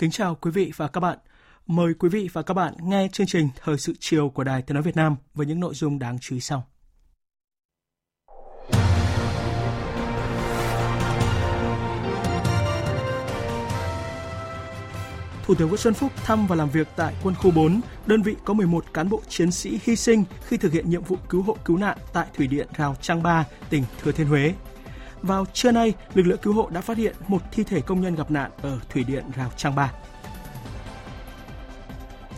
Kính chào quý vị và các bạn. Mời quý vị và các bạn nghe chương trình Thời sự chiều của Đài Tiếng Nói Việt Nam với những nội dung đáng chú ý sau. Thủ tướng Nguyễn Xuân Phúc thăm và làm việc tại quân khu 4, đơn vị có 11 cán bộ chiến sĩ hy sinh khi thực hiện nhiệm vụ cứu hộ cứu nạn tại thủy điện Rào Trang Ba, tỉnh Thừa Thiên Huế. Vào trưa nay, lực lượng cứu hộ đã phát hiện một thi thể công nhân gặp nạn ở thủy điện Rào Trang Ba.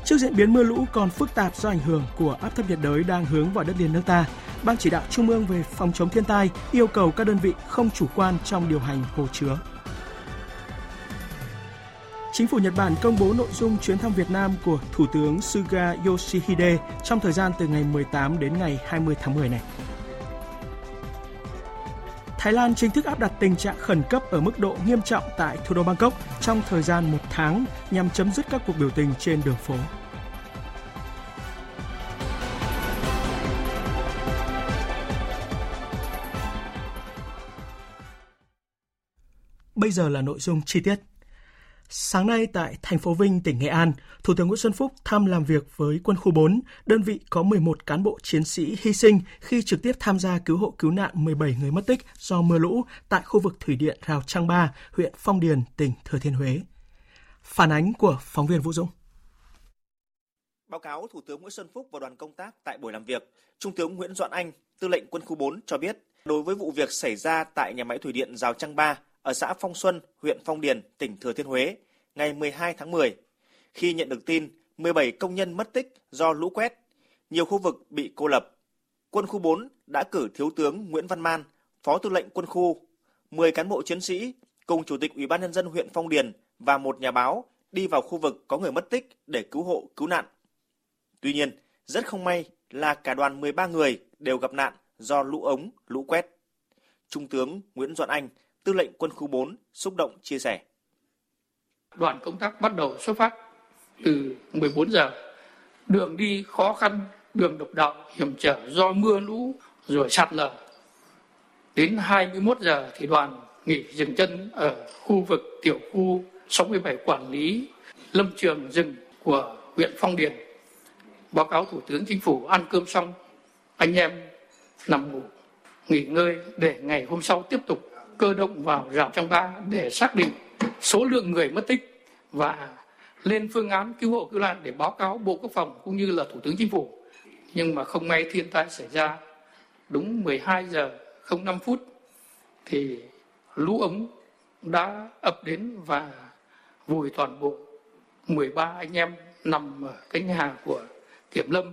Trước diễn biến mưa lũ còn phức tạp do ảnh hưởng của áp thấp nhiệt đới đang hướng vào đất liền nước ta, Ban chỉ đạo Trung ương về phòng chống thiên tai yêu cầu các đơn vị không chủ quan trong điều hành hồ chứa. Chính phủ Nhật Bản công bố nội dung chuyến thăm Việt Nam của Thủ tướng Suga Yoshihide trong thời gian từ ngày 18 đến ngày 20 tháng 10 này. Thái Lan chính thức áp đặt tình trạng khẩn cấp ở mức độ nghiêm trọng tại thủ đô Bangkok trong thời gian một tháng nhằm chấm dứt các cuộc biểu tình trên đường phố. Bây giờ là nội dung chi tiết. Sáng nay tại thành phố Vinh, tỉnh Nghệ An, Thủ tướng Nguyễn Xuân Phúc thăm làm việc với quân khu 4, đơn vị có 11 cán bộ chiến sĩ hy sinh khi trực tiếp tham gia cứu hộ cứu nạn 17 người mất tích do mưa lũ tại khu vực thủy điện Rào Trang Ba, huyện Phong Điền, tỉnh Thừa Thiên Huế. Phản ánh của phóng viên Vũ Dũng. Báo cáo Thủ tướng Nguyễn Xuân Phúc và đoàn công tác tại buổi làm việc, Trung tướng Nguyễn Doãn Anh, tư lệnh quân khu 4 cho biết, đối với vụ việc xảy ra tại nhà máy thủy điện Rào Trang Ba, ở xã Phong Xuân, huyện Phong Điền, tỉnh Thừa Thiên Huế, ngày 12 tháng 10. Khi nhận được tin 17 công nhân mất tích do lũ quét, nhiều khu vực bị cô lập. Quân khu 4 đã cử Thiếu tướng Nguyễn Văn Man, Phó Tư lệnh quân khu, 10 cán bộ chiến sĩ cùng Chủ tịch Ủy ban nhân dân huyện Phong Điền và một nhà báo đi vào khu vực có người mất tích để cứu hộ cứu nạn. Tuy nhiên, rất không may là cả đoàn 13 người đều gặp nạn do lũ ống, lũ quét. Trung tướng Nguyễn Doãn Anh, Tư lệnh quân khu 4 xúc động chia sẻ. Đoàn công tác bắt đầu xuất phát từ 14 giờ. Đường đi khó khăn, đường độc đạo hiểm trở do mưa lũ rồi sạt lở. Đến 21 giờ thì đoàn nghỉ dừng chân ở khu vực tiểu khu 67 quản lý lâm trường rừng của huyện Phong Điền. Báo cáo Thủ tướng Chính phủ ăn cơm xong, anh em nằm ngủ, nghỉ ngơi để ngày hôm sau tiếp tục cơ động vào rào trong ba để xác định số lượng người mất tích và lên phương án cứu hộ cứu nạn để báo cáo Bộ Quốc phòng cũng như là Thủ tướng Chính phủ. Nhưng mà không may thiên tai xảy ra, đúng 12 giờ 05 phút thì lũ ống đã ập đến và vùi toàn bộ 13 anh em nằm ở cái nhà của Kiểm Lâm.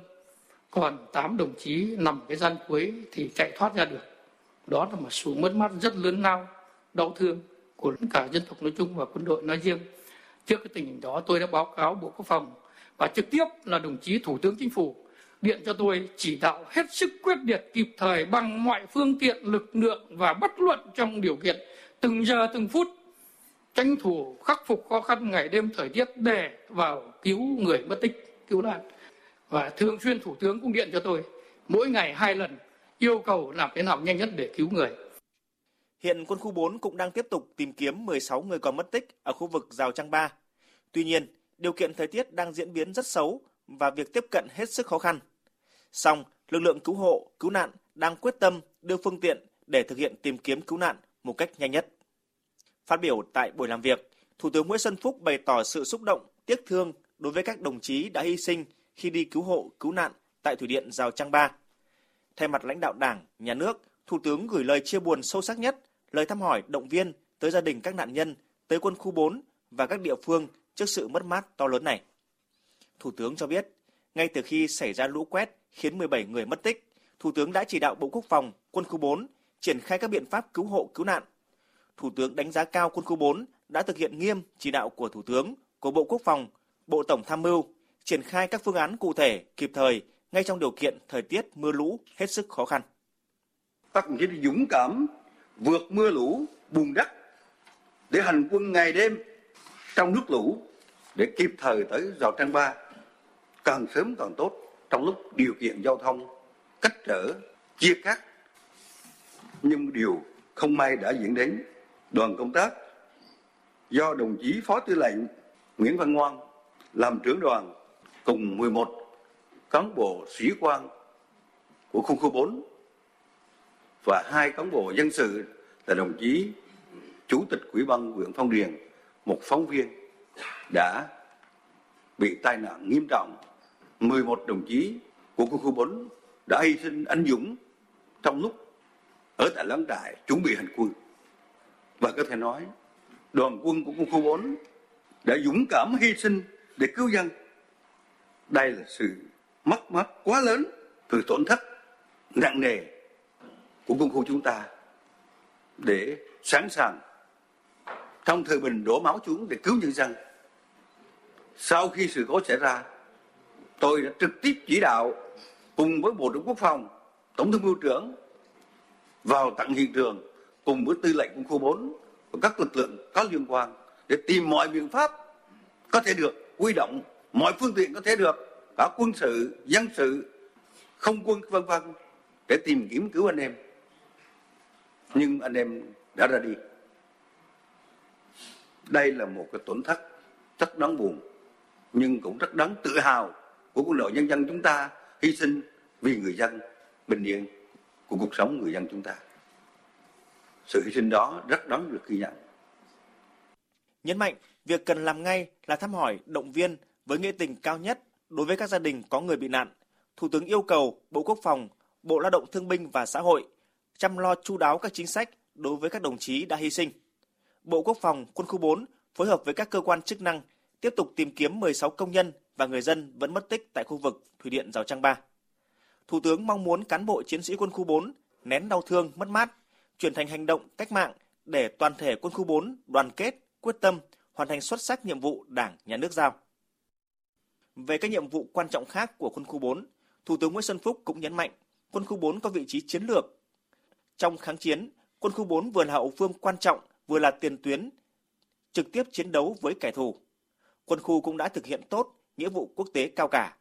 Còn 8 đồng chí nằm cái gian cuối thì chạy thoát ra được. Đó là một sự mất mát rất lớn lao, đau thương của cả dân tộc nói chung và quân đội nói riêng trước cái tình hình đó, tôi đã báo cáo bộ quốc phòng và trực tiếp là đồng chí thủ tướng chính phủ điện cho tôi chỉ đạo hết sức quyết liệt kịp thời bằng mọi phương tiện, lực lượng và bất luận trong điều kiện từng giờ, từng phút tranh thủ khắc phục khó khăn ngày đêm thời tiết để vào cứu người mất tích, cứu nạn và thường xuyên thủ tướng cũng điện cho tôi, mỗi ngày hai lần, yêu cầu làm thế nào nhanh nhất để cứu người. Hiện quân khu 4 cũng đang tiếp tục tìm kiếm 16 người còn mất tích ở khu vực rào trăng ba. Tuy nhiên, điều kiện thời tiết đang diễn biến rất xấu và việc tiếp cận hết sức khó khăn. Song, lực lượng cứu hộ, cứu nạn đang quyết tâm đưa phương tiện để thực hiện tìm kiếm cứu nạn một cách nhanh nhất. Phát biểu tại buổi làm việc, Thủ tướng Nguyễn Xuân Phúc bày tỏ sự xúc động, tiếc thương đối với các đồng chí đã hy sinh khi đi cứu hộ, cứu nạn tại thủy điện Rào Trang Ba. Thay mặt lãnh đạo Đảng, Nhà nước, Thủ tướng gửi lời chia buồn sâu sắc nhất lời thăm hỏi, động viên tới gia đình các nạn nhân, tới quân khu 4 và các địa phương trước sự mất mát to lớn này. Thủ tướng cho biết, ngay từ khi xảy ra lũ quét khiến 17 người mất tích, Thủ tướng đã chỉ đạo Bộ Quốc phòng, Quân khu 4 triển khai các biện pháp cứu hộ cứu nạn. Thủ tướng đánh giá cao Quân khu 4 đã thực hiện nghiêm chỉ đạo của Thủ tướng, của Bộ Quốc phòng, Bộ Tổng tham mưu, triển khai các phương án cụ thể, kịp thời ngay trong điều kiện thời tiết mưa lũ hết sức khó khăn. Các đồng chí dũng cảm vượt mưa lũ, bùn đất để hành quân ngày đêm trong nước lũ để kịp thời tới rào trang ba. Càng sớm càng tốt trong lúc điều kiện giao thông, cách trở, chia cắt. Nhưng điều không may đã diễn đến, đoàn công tác do đồng chí phó tư lệnh Nguyễn Văn Ngoan làm trưởng đoàn cùng 11 cán bộ sĩ quan của khu khu 4 và hai cán bộ dân sự là đồng chí chủ tịch Quỹ ban huyện Phong Điền, một phóng viên đã bị tai nạn nghiêm trọng. 11 đồng chí của quân khu 4 đã hy sinh anh dũng trong lúc ở tại láng trại chuẩn bị hành quân. Và có thể nói, đoàn quân của quân khu 4 đã dũng cảm hy sinh để cứu dân. Đây là sự mất mát quá lớn, từ tổn thất nặng nề của quân khu chúng ta để sẵn sàng trong thời bình đổ máu xuống để cứu nhân dân. Sau khi sự cố xảy ra, tôi đã trực tiếp chỉ đạo cùng với Bộ trưởng Quốc phòng, Tổng thống mưu trưởng vào tận hiện trường cùng với tư lệnh quân khu 4 và các lực lượng có liên quan để tìm mọi biện pháp có thể được huy động mọi phương tiện có thể được cả quân sự dân sự không quân vân vân để tìm kiếm cứu anh em nhưng anh em đã ra đi. Đây là một cái tổn thất rất đáng buồn, nhưng cũng rất đáng tự hào của quân đội nhân dân chúng ta hy sinh vì người dân bình yên của cuộc sống người dân chúng ta. Sự hy sinh đó rất đáng được ghi nhận. Nhấn mạnh, việc cần làm ngay là thăm hỏi, động viên với nghĩa tình cao nhất đối với các gia đình có người bị nạn. Thủ tướng yêu cầu bộ quốc phòng, bộ lao động thương binh và xã hội chăm lo chu đáo các chính sách đối với các đồng chí đã hy sinh Bộ Quốc phòng, Quân khu 4 phối hợp với các cơ quan chức năng tiếp tục tìm kiếm 16 công nhân và người dân vẫn mất tích tại khu vực thủy điện Rào Trăng Ba. Thủ tướng mong muốn cán bộ chiến sĩ quân khu 4 nén đau thương, mất mát, chuyển thành hành động cách mạng để toàn thể quân khu 4 đoàn kết, quyết tâm hoàn thành xuất sắc nhiệm vụ Đảng, Nhà nước giao. Về các nhiệm vụ quan trọng khác của quân khu 4, Thủ tướng Nguyễn Xuân Phúc cũng nhấn mạnh quân khu 4 có vị trí chiến lược. Trong kháng chiến, quân khu 4 vừa là hậu phương quan trọng vừa là tiền tuyến trực tiếp chiến đấu với kẻ thù. Quân khu cũng đã thực hiện tốt nghĩa vụ quốc tế cao cả.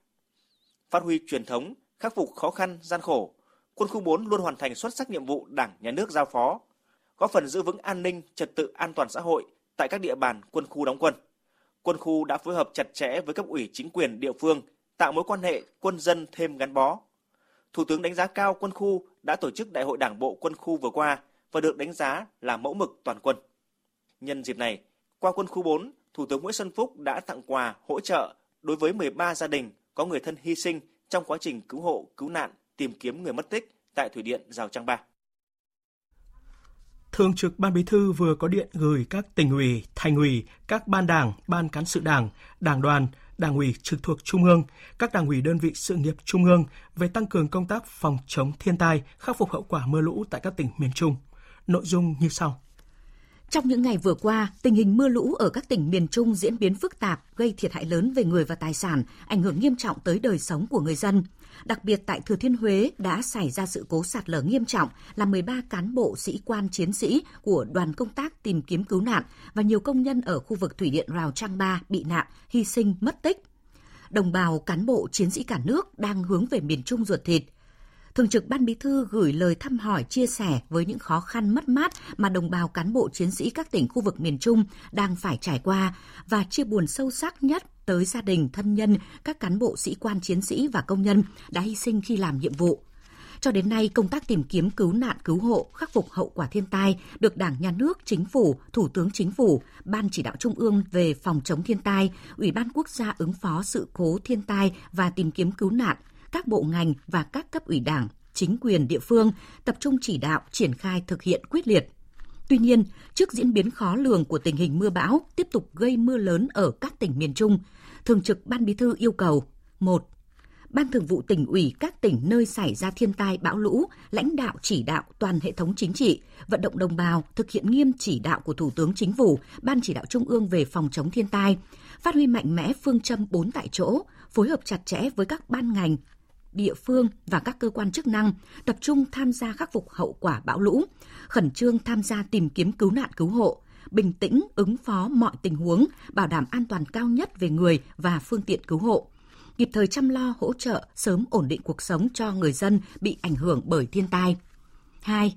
Phát huy truyền thống, khắc phục khó khăn, gian khổ, quân khu 4 luôn hoàn thành xuất sắc nhiệm vụ Đảng, Nhà nước giao phó, góp phần giữ vững an ninh, trật tự an toàn xã hội tại các địa bàn quân khu đóng quân. Quân khu đã phối hợp chặt chẽ với cấp ủy chính quyền địa phương, tạo mối quan hệ quân dân thêm gắn bó. Thủ tướng đánh giá cao quân khu đã tổ chức Đại hội Đảng bộ quân khu vừa qua và được đánh giá là mẫu mực toàn quân. Nhân dịp này, qua quân khu 4, Thủ tướng Nguyễn Xuân Phúc đã tặng quà hỗ trợ đối với 13 gia đình có người thân hy sinh trong quá trình cứu hộ, cứu nạn, tìm kiếm người mất tích tại thủy điện Rào Trang Ba. Thường trực Ban Bí thư vừa có điện gửi các tỉnh ủy, thành ủy, các ban đảng, ban cán sự đảng, đảng đoàn, đảng ủy trực thuộc Trung ương, các đảng ủy đơn vị sự nghiệp Trung ương về tăng cường công tác phòng chống thiên tai, khắc phục hậu quả mưa lũ tại các tỉnh miền Trung. Nội dung như sau. Trong những ngày vừa qua, tình hình mưa lũ ở các tỉnh miền Trung diễn biến phức tạp, gây thiệt hại lớn về người và tài sản, ảnh hưởng nghiêm trọng tới đời sống của người dân. Đặc biệt tại Thừa Thiên Huế đã xảy ra sự cố sạt lở nghiêm trọng, làm 13 cán bộ sĩ quan chiến sĩ của đoàn công tác tìm kiếm cứu nạn và nhiều công nhân ở khu vực thủy điện Rào Trang Ba bị nạn, hy sinh, mất tích. Đồng bào cán bộ chiến sĩ cả nước đang hướng về miền Trung ruột thịt – Thường trực Ban Bí thư gửi lời thăm hỏi chia sẻ với những khó khăn mất mát mà đồng bào cán bộ chiến sĩ các tỉnh khu vực miền Trung đang phải trải qua và chia buồn sâu sắc nhất tới gia đình, thân nhân, các cán bộ sĩ quan chiến sĩ và công nhân đã hy sinh khi làm nhiệm vụ. Cho đến nay, công tác tìm kiếm cứu nạn cứu hộ, khắc phục hậu quả thiên tai được Đảng, Nhà nước, Chính phủ, Thủ tướng Chính phủ, Ban chỉ đạo Trung ương về phòng chống thiên tai, Ủy ban Quốc gia ứng phó sự cố thiên tai và tìm kiếm cứu nạn, các bộ ngành và các cấp ủy đảng, chính quyền địa phương tập trung chỉ đạo triển khai thực hiện quyết liệt. Tuy nhiên, trước diễn biến khó lường của tình hình mưa bão tiếp tục gây mưa lớn ở các tỉnh miền Trung, Thường trực Ban Bí thư yêu cầu: 1. Ban Thường vụ tỉnh ủy các tỉnh nơi xảy ra thiên tai bão lũ, lãnh đạo chỉ đạo toàn hệ thống chính trị, vận động đồng bào thực hiện nghiêm chỉ đạo của Thủ tướng Chính phủ, Ban chỉ đạo Trung ương về phòng chống thiên tai, phát huy mạnh mẽ phương châm 4 tại chỗ, phối hợp chặt chẽ với các ban ngành, địa phương và các cơ quan chức năng tập trung tham gia khắc phục hậu quả bão lũ, khẩn trương tham gia tìm kiếm cứu nạn cứu hộ, bình tĩnh ứng phó mọi tình huống, bảo đảm an toàn cao nhất về người và phương tiện cứu hộ kịp thời chăm lo hỗ trợ sớm ổn định cuộc sống cho người dân bị ảnh hưởng bởi thiên tai. 2.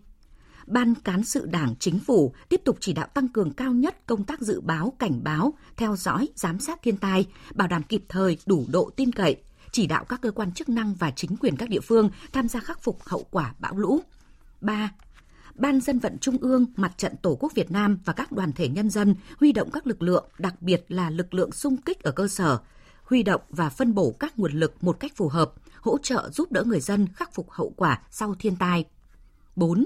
Ban cán sự Đảng Chính phủ tiếp tục chỉ đạo tăng cường cao nhất công tác dự báo, cảnh báo, theo dõi, giám sát thiên tai, bảo đảm kịp thời, đủ độ tin cậy, chỉ đạo các cơ quan chức năng và chính quyền các địa phương tham gia khắc phục hậu quả bão lũ. 3. Ban dân vận Trung ương, Mặt trận Tổ quốc Việt Nam và các đoàn thể nhân dân huy động các lực lượng, đặc biệt là lực lượng xung kích ở cơ sở, huy động và phân bổ các nguồn lực một cách phù hợp, hỗ trợ giúp đỡ người dân khắc phục hậu quả sau thiên tai. 4.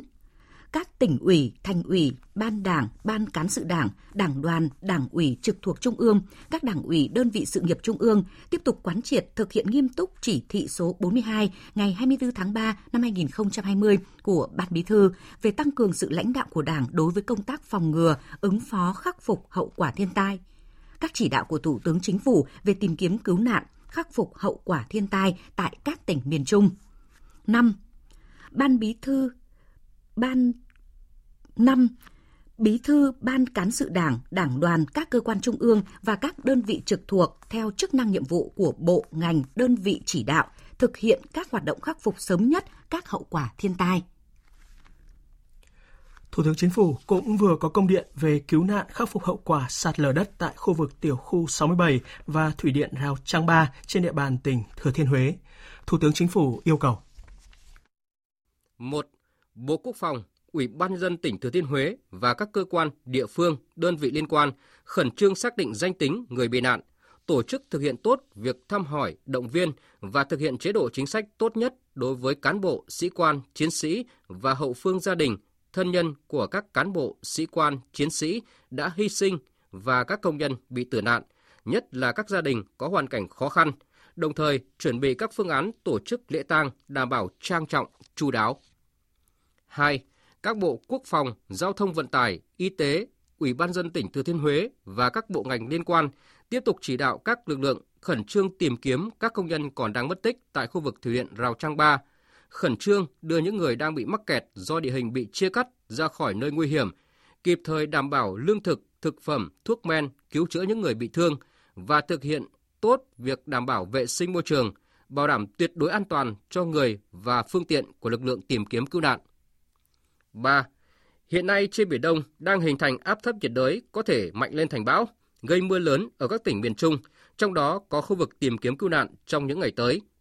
Các tỉnh ủy, thành ủy, ban đảng, ban cán sự đảng, đảng đoàn, đảng ủy trực thuộc trung ương, các đảng ủy đơn vị sự nghiệp trung ương tiếp tục quán triệt thực hiện nghiêm túc chỉ thị số 42 ngày 24 tháng 3 năm 2020 của Ban Bí thư về tăng cường sự lãnh đạo của Đảng đối với công tác phòng ngừa, ứng phó khắc phục hậu quả thiên tai – các chỉ đạo của Thủ tướng Chính phủ về tìm kiếm cứu nạn, khắc phục hậu quả thiên tai tại các tỉnh miền Trung. 5. Ban Bí thư Ban 5. Bí thư Ban Cán sự Đảng, Đảng đoàn, các cơ quan trung ương và các đơn vị trực thuộc theo chức năng nhiệm vụ của bộ, ngành, đơn vị chỉ đạo thực hiện các hoạt động khắc phục sớm nhất các hậu quả thiên tai. Thủ tướng Chính phủ cũng vừa có công điện về cứu nạn khắc phục hậu quả sạt lở đất tại khu vực tiểu khu 67 và thủy điện Rào Trang Ba trên địa bàn tỉnh Thừa Thiên Huế. Thủ tướng Chính phủ yêu cầu. 1. Bộ Quốc phòng, Ủy ban dân tỉnh Thừa Thiên Huế và các cơ quan, địa phương, đơn vị liên quan khẩn trương xác định danh tính người bị nạn, tổ chức thực hiện tốt việc thăm hỏi, động viên và thực hiện chế độ chính sách tốt nhất đối với cán bộ, sĩ quan, chiến sĩ và hậu phương gia đình thân nhân của các cán bộ, sĩ quan, chiến sĩ đã hy sinh và các công nhân bị tử nạn, nhất là các gia đình có hoàn cảnh khó khăn, đồng thời chuẩn bị các phương án tổ chức lễ tang đảm bảo trang trọng, chu đáo. 2. Các bộ quốc phòng, giao thông vận tải, y tế, Ủy ban dân tỉnh Thừa Thiên Huế và các bộ ngành liên quan tiếp tục chỉ đạo các lực lượng khẩn trương tìm kiếm các công nhân còn đang mất tích tại khu vực thủy điện Rào Trang Ba, khẩn trương đưa những người đang bị mắc kẹt do địa hình bị chia cắt ra khỏi nơi nguy hiểm, kịp thời đảm bảo lương thực, thực phẩm, thuốc men, cứu chữa những người bị thương và thực hiện tốt việc đảm bảo vệ sinh môi trường, bảo đảm tuyệt đối an toàn cho người và phương tiện của lực lượng tìm kiếm cứu nạn. 3. Hiện nay trên Biển Đông đang hình thành áp thấp nhiệt đới có thể mạnh lên thành bão, gây mưa lớn ở các tỉnh miền Trung, trong đó có khu vực tìm kiếm cứu nạn trong những ngày tới –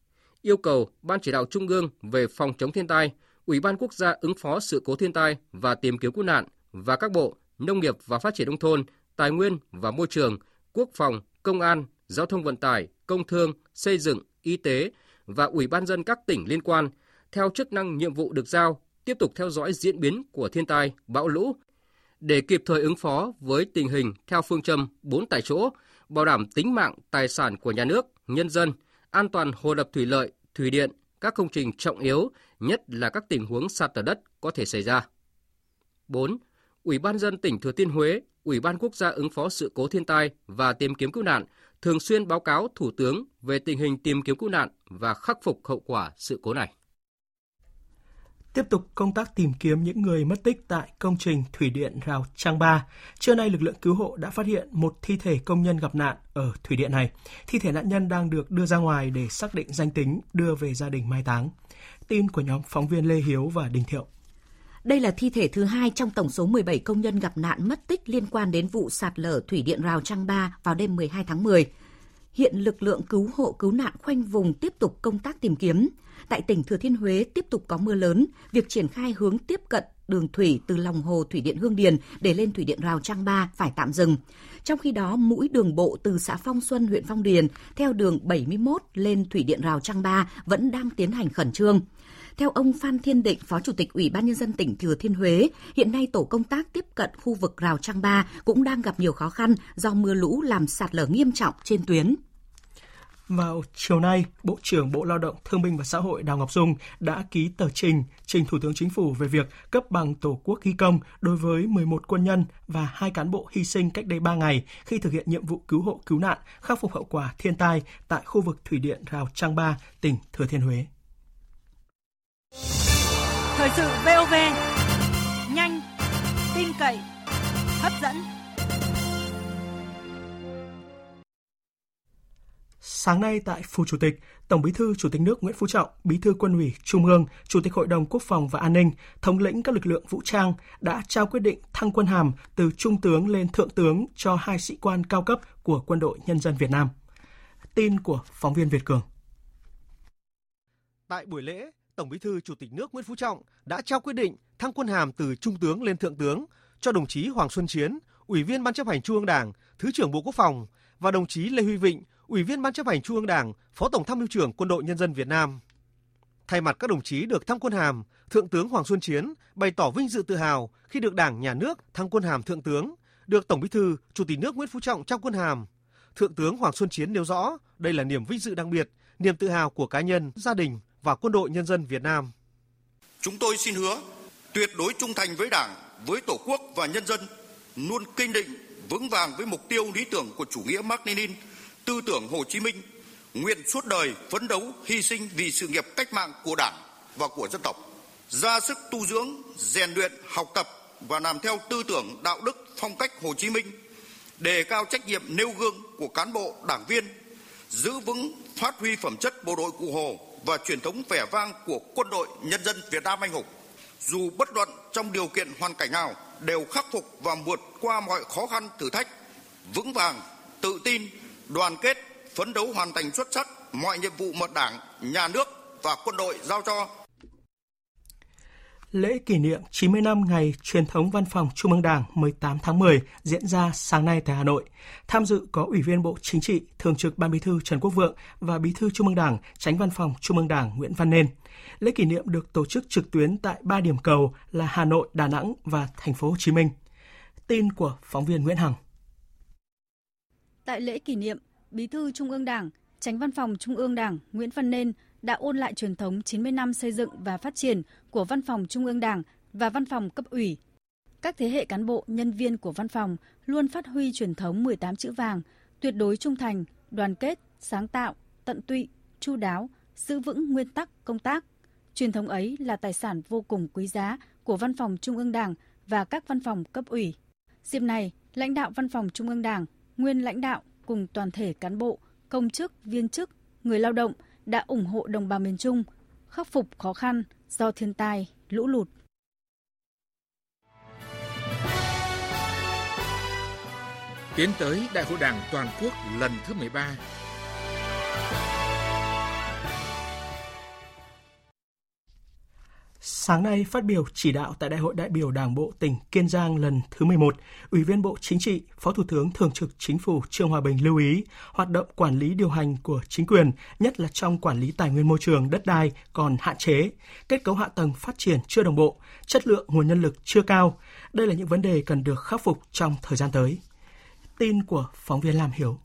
yêu cầu Ban chỉ đạo Trung ương về phòng chống thiên tai, Ủy ban quốc gia ứng phó sự cố thiên tai và tìm kiếm cứu nạn và các bộ Nông nghiệp và Phát triển nông thôn, Tài nguyên và Môi trường, Quốc phòng, Công an, Giao thông vận tải, Công thương, Xây dựng, Y tế và Ủy ban dân các tỉnh liên quan theo chức năng nhiệm vụ được giao tiếp tục theo dõi diễn biến của thiên tai, bão lũ để kịp thời ứng phó với tình hình theo phương châm 4 tại chỗ, bảo đảm tính mạng, tài sản của nhà nước, nhân dân – an toàn hồ đập thủy lợi, thủy điện, các công trình trọng yếu, nhất là các tình huống sạt lở đất có thể xảy ra. 4. Ủy ban dân tỉnh Thừa Thiên Huế, Ủy ban quốc gia ứng phó sự cố thiên tai và tìm kiếm cứu nạn thường xuyên báo cáo Thủ tướng về tình hình tìm kiếm cứu nạn và khắc phục hậu quả sự cố này. Tiếp tục công tác tìm kiếm những người mất tích tại công trình thủy điện Rào Trang Ba. Trưa nay, lực lượng cứu hộ đã phát hiện một thi thể công nhân gặp nạn ở thủy điện này. Thi thể nạn nhân đang được đưa ra ngoài để xác định danh tính, đưa về gia đình mai táng. Tin của nhóm phóng viên Lê Hiếu và Đình Thiệu. Đây là thi thể thứ hai trong tổng số 17 công nhân gặp nạn mất tích liên quan đến vụ sạt lở thủy điện Rào Trang Ba vào đêm 12 tháng 10. Hiện lực lượng cứu hộ cứu nạn khoanh vùng tiếp tục công tác tìm kiếm. Tại tỉnh Thừa Thiên Huế tiếp tục có mưa lớn, việc triển khai hướng tiếp cận đường thủy từ lòng hồ thủy điện Hương Điền để lên thủy điện Rào Trang Ba phải tạm dừng. Trong khi đó, mũi đường bộ từ xã Phong Xuân, huyện Phong Điền theo đường 71 lên thủy điện Rào Trang Ba vẫn đang tiến hành khẩn trương. Theo ông Phan Thiên Định, Phó Chủ tịch Ủy ban Nhân dân tỉnh Thừa Thiên Huế, hiện nay tổ công tác tiếp cận khu vực rào Trang Ba cũng đang gặp nhiều khó khăn do mưa lũ làm sạt lở nghiêm trọng trên tuyến. Vào chiều nay, Bộ trưởng Bộ Lao động Thương binh và Xã hội Đào Ngọc Dung đã ký tờ trình trình Thủ tướng Chính phủ về việc cấp bằng Tổ quốc ghi công đối với 11 quân nhân và hai cán bộ hy sinh cách đây 3 ngày khi thực hiện nhiệm vụ cứu hộ cứu nạn, khắc phục hậu quả thiên tai tại khu vực thủy điện Rào Trang Ba, tỉnh Thừa Thiên Huế. Thời sự VOV, nhanh, tin cậy, hấp dẫn. Sáng nay tại Phủ Chủ tịch, Tổng Bí thư Chủ tịch nước Nguyễn Phú Trọng, Bí thư Quân ủy Trung ương, Chủ tịch Hội đồng Quốc phòng và An ninh, thống lĩnh các lực lượng vũ trang đã trao quyết định thăng quân hàm từ trung tướng lên thượng tướng cho hai sĩ quan cao cấp của Quân đội Nhân dân Việt Nam. Tin của phóng viên Việt Cường. Tại buổi lễ, Tổng Bí thư Chủ tịch nước Nguyễn Phú Trọng đã trao quyết định thăng quân hàm từ trung tướng lên thượng tướng cho đồng chí Hoàng Xuân Chiến, Ủy viên Ban chấp hành Trung ương Đảng, Thứ trưởng Bộ Quốc phòng và đồng chí Lê Huy Vịnh, Ủy viên Ban chấp hành Trung ương Đảng, Phó Tổng tham mưu trưởng Quân đội Nhân dân Việt Nam. Thay mặt các đồng chí được thăng quân hàm, Thượng tướng Hoàng Xuân Chiến bày tỏ vinh dự tự hào khi được Đảng, Nhà nước thăng quân hàm Thượng tướng, được Tổng Bí thư, Chủ tịch nước Nguyễn Phú Trọng trao quân hàm. Thượng tướng Hoàng Xuân Chiến nêu rõ, đây là niềm vinh dự đặc biệt, niềm tự hào của cá nhân, gia đình và Quân đội Nhân dân Việt Nam. Chúng tôi xin hứa tuyệt đối trung thành với Đảng, với Tổ quốc và nhân dân, luôn kiên định, vững vàng với mục tiêu lý tưởng của chủ nghĩa Mác Lênin – tư tưởng Hồ Chí Minh, nguyện suốt đời phấn đấu hy sinh vì sự nghiệp cách mạng của Đảng và của dân tộc, ra sức tu dưỡng, rèn luyện, học tập và làm theo tư tưởng đạo đức phong cách Hồ Chí Minh, đề cao trách nhiệm nêu gương của cán bộ, đảng viên, giữ vững phát huy phẩm chất bộ đội cụ Hồ và truyền thống vẻ vang của quân đội nhân dân Việt Nam anh hùng. Dù bất luận trong điều kiện hoàn cảnh nào đều khắc phục và vượt qua mọi khó khăn thử thách, vững vàng, tự tin, đoàn kết, phấn đấu hoàn thành xuất sắc mọi nhiệm vụ mà Đảng, Nhà nước và quân đội giao cho. Lễ kỷ niệm 90 năm ngày truyền thống Văn phòng Trung ương Đảng 18 tháng 10 diễn ra sáng nay tại Hà Nội. Tham dự có Ủy viên Bộ Chính trị, Thường trực Ban Bí thư Trần Quốc Vượng và Bí thư Trung ương Đảng, Tránh Văn phòng Trung ương Đảng Nguyễn Văn Nên. Lễ kỷ niệm được tổ chức trực tuyến tại ba điểm cầu là Hà Nội, Đà Nẵng và Thành phố Hồ Chí Minh. Tin của phóng viên Nguyễn Hằng. Tại lễ kỷ niệm, Bí thư Trung ương Đảng, Tránh Văn phòng Trung ương Đảng Nguyễn Văn Nên đã ôn lại truyền thống 90 năm xây dựng và phát triển của Văn phòng Trung ương Đảng và Văn phòng cấp ủy. Các thế hệ cán bộ, nhân viên của văn phòng luôn phát huy truyền thống 18 chữ vàng, tuyệt đối trung thành, đoàn kết, sáng tạo, tận tụy, chu đáo, giữ vững nguyên tắc công tác. Truyền thống ấy là tài sản vô cùng quý giá của Văn phòng Trung ương Đảng và các văn phòng cấp ủy. Dịp này, lãnh đạo Văn phòng Trung ương Đảng nguyên lãnh đạo cùng toàn thể cán bộ, công chức, viên chức, người lao động đã ủng hộ đồng bào miền Trung khắc phục khó khăn do thiên tai, lũ lụt. Tiến tới Đại hội Đảng toàn quốc lần thứ 13 Sáng nay phát biểu chỉ đạo tại Đại hội đại biểu Đảng bộ tỉnh Kiên Giang lần thứ 11, Ủy viên Bộ Chính trị, Phó Thủ tướng Thường trực Chính phủ Trương Hòa Bình lưu ý, hoạt động quản lý điều hành của chính quyền, nhất là trong quản lý tài nguyên môi trường, đất đai còn hạn chế, kết cấu hạ tầng phát triển chưa đồng bộ, chất lượng nguồn nhân lực chưa cao. Đây là những vấn đề cần được khắc phục trong thời gian tới. Tin của phóng viên Lam Hiểu.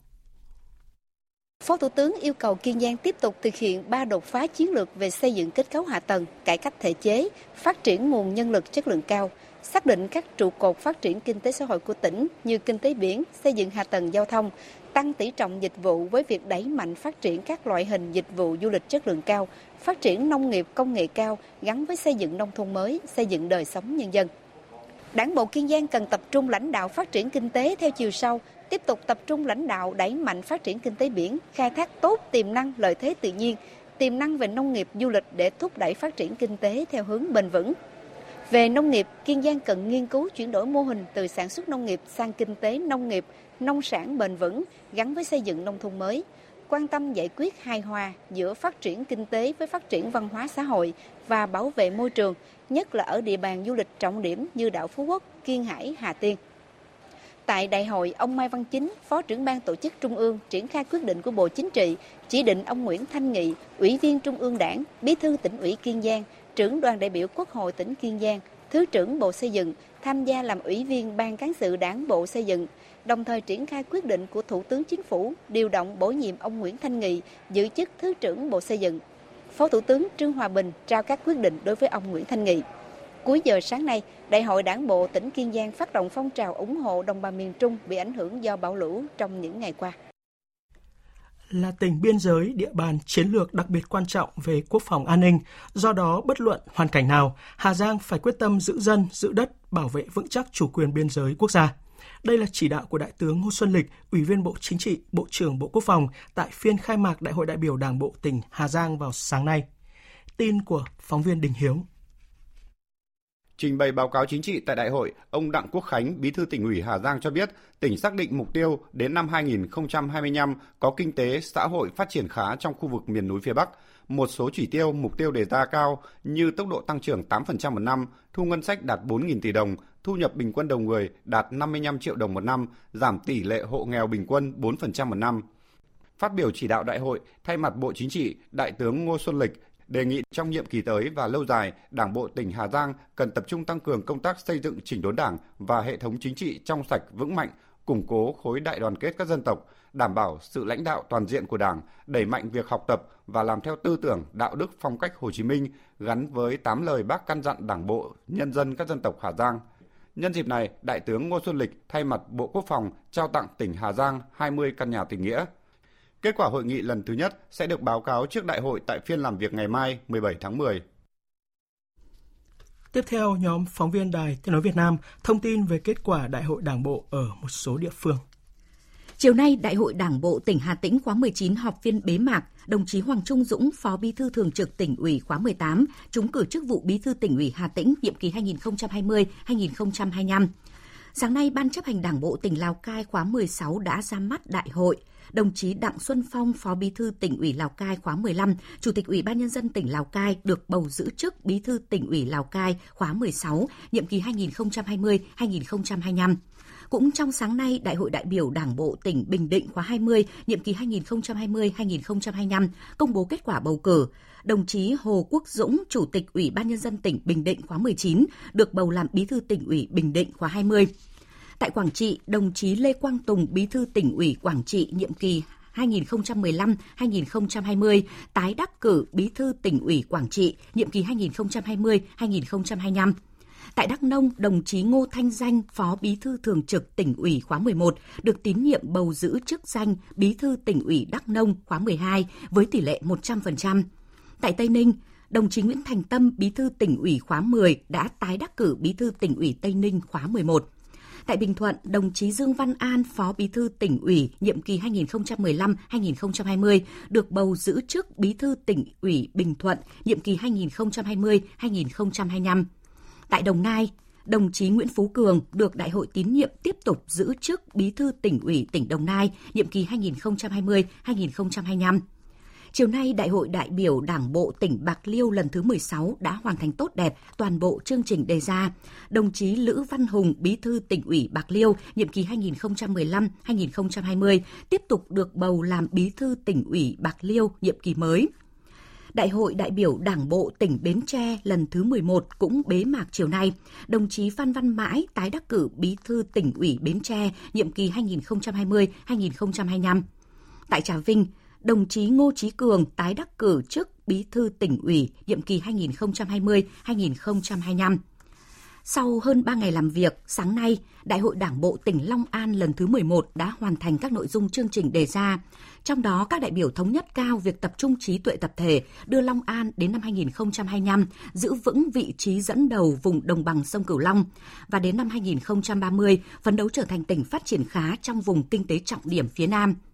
Phó Thủ tướng yêu cầu Kiên Giang tiếp tục thực hiện ba đột phá chiến lược về xây dựng kết cấu hạ tầng, cải cách thể chế, phát triển nguồn nhân lực chất lượng cao, xác định các trụ cột phát triển kinh tế xã hội của tỉnh như kinh tế biển, xây dựng hạ tầng giao thông, tăng tỷ trọng dịch vụ với việc đẩy mạnh phát triển các loại hình dịch vụ du lịch chất lượng cao, phát triển nông nghiệp công nghệ cao gắn với xây dựng nông thôn mới, xây dựng đời sống nhân dân. Đảng bộ Kiên Giang cần tập trung lãnh đạo phát triển kinh tế theo chiều sâu, tiếp tục tập trung lãnh đạo đẩy mạnh phát triển kinh tế biển, khai thác tốt tiềm năng lợi thế tự nhiên, tiềm năng về nông nghiệp du lịch để thúc đẩy phát triển kinh tế theo hướng bền vững. Về nông nghiệp, Kiên Giang cần nghiên cứu chuyển đổi mô hình từ sản xuất nông nghiệp sang kinh tế nông nghiệp, nông sản bền vững gắn với xây dựng nông thôn mới, quan tâm giải quyết hài hòa giữa phát triển kinh tế với phát triển văn hóa xã hội và bảo vệ môi trường, nhất là ở địa bàn du lịch trọng điểm như đảo Phú Quốc, Kiên Hải, Hà Tiên. Tại đại hội, ông Mai Văn Chính, Phó trưởng ban tổ chức Trung ương triển khai quyết định của Bộ Chính trị chỉ định ông Nguyễn Thanh Nghị, Ủy viên Trung ương Đảng, Bí thư tỉnh ủy Kiên Giang trưởng đoàn đại biểu Quốc hội tỉnh Kiên Giang, Thứ trưởng Bộ Xây dựng tham gia làm ủy viên Ban cán sự Đảng Bộ Xây dựng, đồng thời triển khai quyết định của Thủ tướng Chính phủ điều động bổ nhiệm ông Nguyễn Thanh Nghị giữ chức Thứ trưởng Bộ Xây dựng. Phó Thủ tướng Trương Hòa Bình trao các quyết định đối với ông Nguyễn Thanh Nghị. Cuối giờ sáng nay, Đại hội Đảng bộ tỉnh Kiên Giang phát động phong trào ủng hộ đồng bào miền Trung bị ảnh hưởng do bão lũ trong những ngày qua. Là tỉnh biên giới, địa bàn chiến lược đặc biệt quan trọng về quốc phòng an ninh, do đó bất luận hoàn cảnh nào, Hà Giang phải quyết tâm giữ dân, giữ đất, bảo vệ vững chắc chủ quyền biên giới quốc gia. Đây là chỉ đạo của Đại tướng Ngô Xuân Lịch, Ủy viên Bộ Chính trị, Bộ trưởng Bộ Quốc phòng tại phiên khai mạc Đại hội đại biểu Đảng bộ tỉnh Hà Giang vào sáng nay. Tin của phóng viên Đình Hiếu. Trình bày báo cáo chính trị tại đại hội, ông Đặng Quốc Khánh, Bí thư tỉnh ủy Hà Giang cho biết, tỉnh xác định mục tiêu đến năm 2025 có kinh tế xã hội phát triển khá trong khu vực miền núi phía Bắc. Một số chỉ tiêu, mục tiêu đề ra cao như tốc độ tăng trưởng 8% một năm, thu ngân sách đạt 4.000 tỷ đồng, thu nhập bình quân đầu người đạt 55 triệu đồng một năm, giảm tỷ lệ hộ nghèo bình quân 4% một năm. Phát biểu chỉ đạo đại hội, thay mặt Bộ Chính trị, Đại tướng Ngô Xuân Lịch đề nghị trong nhiệm kỳ tới và lâu dài, Đảng bộ tỉnh Hà Giang cần tập trung tăng cường công tác xây dựng chỉnh đốn Đảng và hệ thống chính trị trong sạch vững mạnh, củng cố khối đại đoàn kết các dân tộc, đảm bảo sự lãnh đạo toàn diện của Đảng, đẩy mạnh việc học tập và làm theo tư tưởng, đạo đức phong cách Hồ Chí Minh gắn với tám lời Bác căn dặn Đảng bộ, nhân dân các dân tộc Hà Giang. Nhân dịp này, Đại tướng Ngô Xuân Lịch thay mặt Bộ Quốc phòng trao tặng tỉnh Hà Giang 20 căn nhà tình nghĩa Kết quả hội nghị lần thứ nhất sẽ được báo cáo trước đại hội tại phiên làm việc ngày mai 17 tháng 10. Tiếp theo, nhóm phóng viên Đài Tiếng Nói Việt Nam thông tin về kết quả Đại hội Đảng bộ ở một số địa phương. Chiều nay, Đại hội Đảng bộ tỉnh Hà Tĩnh khóa 19 họp phiên bế mạc, đồng chí Hoàng Trung Dũng, Phó Bí thư Thường trực tỉnh ủy khóa 18, trúng cử chức vụ Bí thư tỉnh ủy Hà Tĩnh nhiệm kỳ 2020-2025. Sáng nay, Ban chấp hành Đảng bộ tỉnh Lào Cai khóa 16 đã ra mắt đại hội đồng chí Đặng Xuân Phong, Phó Bí thư tỉnh ủy Lào Cai khóa 15, Chủ tịch Ủy ban nhân dân tỉnh Lào Cai được bầu giữ chức Bí thư tỉnh ủy Lào Cai khóa 16, nhiệm kỳ 2020-2025. Cũng trong sáng nay, Đại hội đại biểu Đảng bộ tỉnh Bình Định khóa 20, nhiệm kỳ 2020-2025 công bố kết quả bầu cử. Đồng chí Hồ Quốc Dũng, Chủ tịch Ủy ban Nhân dân tỉnh Bình Định khóa 19, được bầu làm Bí thư tỉnh ủy Bình Định khóa 20. Tại Quảng Trị, đồng chí Lê Quang Tùng, Bí thư tỉnh ủy Quảng Trị nhiệm kỳ 2015-2020 tái đắc cử Bí thư tỉnh ủy Quảng Trị nhiệm kỳ 2020-2025. Tại Đắk Nông, đồng chí Ngô Thanh Danh, Phó Bí thư Thường trực tỉnh ủy khóa 11, được tín nhiệm bầu giữ chức danh Bí thư tỉnh ủy Đắk Nông khóa 12 với tỷ lệ 100%. Tại Tây Ninh, đồng chí Nguyễn Thành Tâm, Bí thư tỉnh ủy khóa 10 đã tái đắc cử Bí thư tỉnh ủy Tây Ninh khóa 11. Tại Bình Thuận, đồng chí Dương Văn An, Phó Bí thư tỉnh ủy nhiệm kỳ 2015-2020 được bầu giữ chức Bí thư tỉnh ủy Bình Thuận nhiệm kỳ 2020-2025. Tại Đồng Nai, đồng chí Nguyễn Phú Cường được Đại hội tín nhiệm tiếp tục giữ chức Bí thư tỉnh ủy tỉnh Đồng Nai nhiệm kỳ 2020-2025. Chiều nay, Đại hội đại biểu Đảng bộ tỉnh Bạc Liêu lần thứ 16 đã hoàn thành tốt đẹp toàn bộ chương trình đề ra. Đồng chí Lữ Văn Hùng, Bí thư tỉnh ủy Bạc Liêu, nhiệm kỳ 2015-2020, tiếp tục được bầu làm Bí thư tỉnh ủy Bạc Liêu nhiệm kỳ mới. Đại hội đại biểu Đảng bộ tỉnh Bến Tre lần thứ 11 cũng bế mạc chiều nay. Đồng chí Phan Văn Mãi tái đắc cử Bí thư tỉnh ủy Bến Tre nhiệm kỳ 2020-2025. Tại Trà Vinh, đồng chí Ngô Chí Cường tái đắc cử chức Bí thư tỉnh ủy nhiệm kỳ 2020-2025. Sau hơn 3 ngày làm việc, sáng nay, Đại hội Đảng bộ tỉnh Long An lần thứ 11 đã hoàn thành các nội dung chương trình đề ra. Trong đó, các đại biểu thống nhất cao việc tập trung trí tuệ tập thể, đưa Long An đến năm 2025 giữ vững vị trí dẫn đầu vùng đồng bằng sông Cửu Long và đến năm 2030 phấn đấu trở thành tỉnh phát triển khá trong vùng kinh tế trọng điểm phía Nam –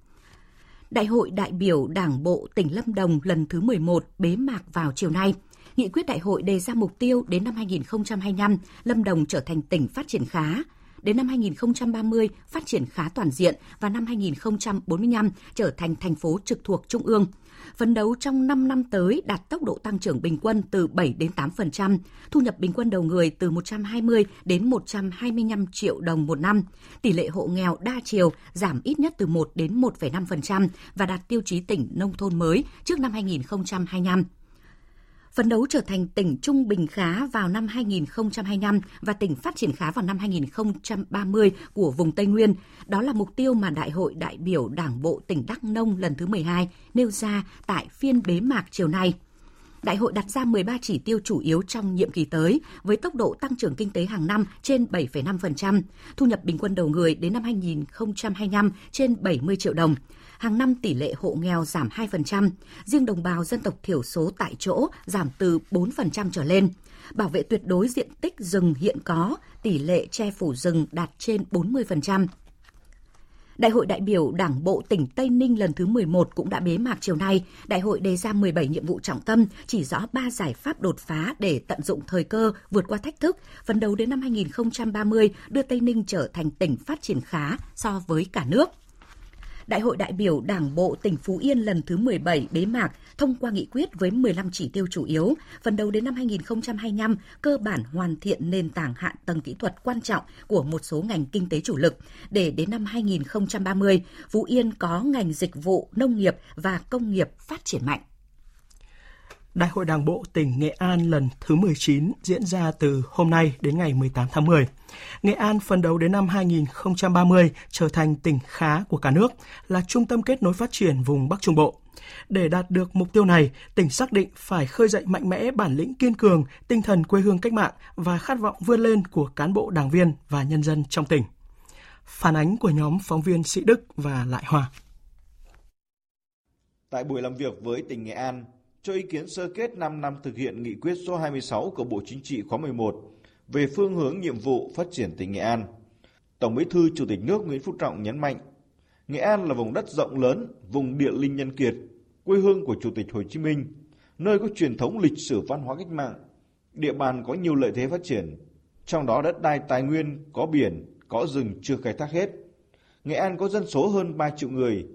Đại hội đại biểu Đảng bộ tỉnh Lâm Đồng lần thứ 11 bế mạc vào chiều nay. Nghị quyết đại hội đề ra mục tiêu đến năm 2025, Lâm Đồng trở thành tỉnh phát triển khá, đến năm 2030 phát triển khá toàn diện và năm 2045 trở thành thành phố trực thuộc trung ương – phấn đấu trong 5 năm tới đạt tốc độ tăng trưởng bình quân từ 7 đến 8%, thu nhập bình quân đầu người từ 120 đến 125 triệu đồng một năm, tỷ lệ hộ nghèo đa chiều giảm ít nhất từ 1 đến 1,5% và đạt tiêu chí tỉnh nông thôn mới trước năm 2025 phấn đấu trở thành tỉnh trung bình khá vào năm 2025 và tỉnh phát triển khá vào năm 2030 của vùng Tây Nguyên. Đó là mục tiêu mà Đại hội đại biểu Đảng bộ tỉnh Đắk Nông lần thứ 12 nêu ra tại phiên bế mạc chiều nay. Đại hội đặt ra 13 chỉ tiêu chủ yếu trong nhiệm kỳ tới với tốc độ tăng trưởng kinh tế hàng năm trên 7,5%, thu nhập bình quân đầu người đến năm 2025 trên 70 triệu đồng. Hàng năm tỷ lệ hộ nghèo giảm 2%, riêng đồng bào dân tộc thiểu số tại chỗ giảm từ 4% trở lên. Bảo vệ tuyệt đối diện tích rừng hiện có, tỷ lệ che phủ rừng đạt trên 40%. Đại hội đại biểu Đảng bộ tỉnh Tây Ninh lần thứ 11 cũng đã bế mạc chiều nay. Đại hội đề ra 17 nhiệm vụ trọng tâm, chỉ rõ 3 giải pháp đột phá để tận dụng thời cơ, vượt qua thách thức, phấn đấu đến năm 2030 đưa Tây Ninh trở thành tỉnh phát triển khá so với cả nước. Đại hội đại biểu Đảng bộ tỉnh Phú Yên lần thứ 17 bế mạc thông qua nghị quyết với 15 chỉ tiêu chủ yếu, phần đầu đến năm 2025 cơ bản hoàn thiện nền tảng hạ tầng kỹ thuật quan trọng của một số ngành kinh tế chủ lực để đến năm 2030 Phú Yên có ngành dịch vụ, nông nghiệp và công nghiệp phát triển mạnh. Đại hội Đảng bộ tỉnh Nghệ An lần thứ 19 diễn ra từ hôm nay đến ngày 18 tháng 10. Nghệ An phần đầu đến năm 2030 trở thành tỉnh khá của cả nước, là trung tâm kết nối phát triển vùng Bắc Trung Bộ. Để đạt được mục tiêu này, tỉnh xác định phải khơi dậy mạnh mẽ bản lĩnh kiên cường, tinh thần quê hương cách mạng và khát vọng vươn lên của cán bộ đảng viên và nhân dân trong tỉnh. Phản ánh của nhóm phóng viên Sĩ Đức và Lại Hoa. Tại buổi làm việc với tỉnh Nghệ An, cho ý kiến sơ kết 5 năm thực hiện nghị quyết số 26 của Bộ Chính trị khóa 11 về phương hướng nhiệm vụ phát triển tỉnh Nghệ An. Tổng Bí thư Chủ tịch nước Nguyễn Phú Trọng nhấn mạnh, Nghệ An là vùng đất rộng lớn, vùng địa linh nhân kiệt, quê hương của Chủ tịch Hồ Chí Minh, nơi có truyền thống lịch sử văn hóa cách mạng, địa bàn có nhiều lợi thế phát triển, trong đó đất đai tài nguyên, có biển, có rừng chưa khai thác hết. Nghệ An có dân số hơn 3 triệu người,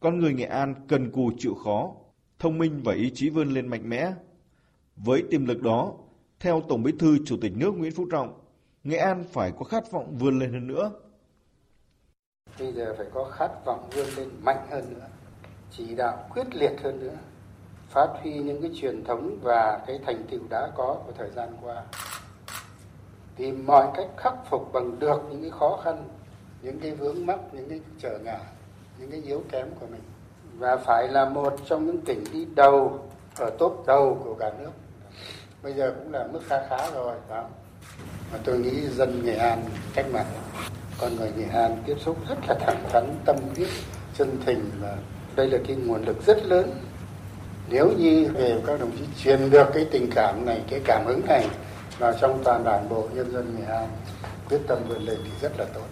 con người Nghệ An cần cù chịu khó, thông minh và ý chí vươn lên mạnh mẽ. Với tiềm lực đó, theo Tổng Bí thư Chủ tịch nước Nguyễn Phú Trọng, Nghệ An phải có khát vọng vươn lên hơn nữa. Bây giờ phải có khát vọng vươn lên mạnh hơn nữa, chỉ đạo quyết liệt hơn nữa, phát huy những cái truyền thống và cái thành tựu đã có của thời gian qua. Tìm mọi cách khắc phục bằng được những cái khó khăn, những cái vướng mắc, những cái trở ngại, những cái yếu kém của mình và phải là một trong những tỉnh đi đầu ở top đầu của cả nước bây giờ cũng là mức khá khá rồi đó. Mà tôi nghĩ dân nghệ an cách mạng con người nghệ an tiếp xúc rất là thẳng thắn tâm huyết chân thành và đây là cái nguồn lực rất lớn. Nếu như về các đồng chí truyền được cái tình cảm này cái cảm hứng này vào trong toàn đảng bộ nhân dân nghệ an quyết tâm vươn lên thì rất là tốt.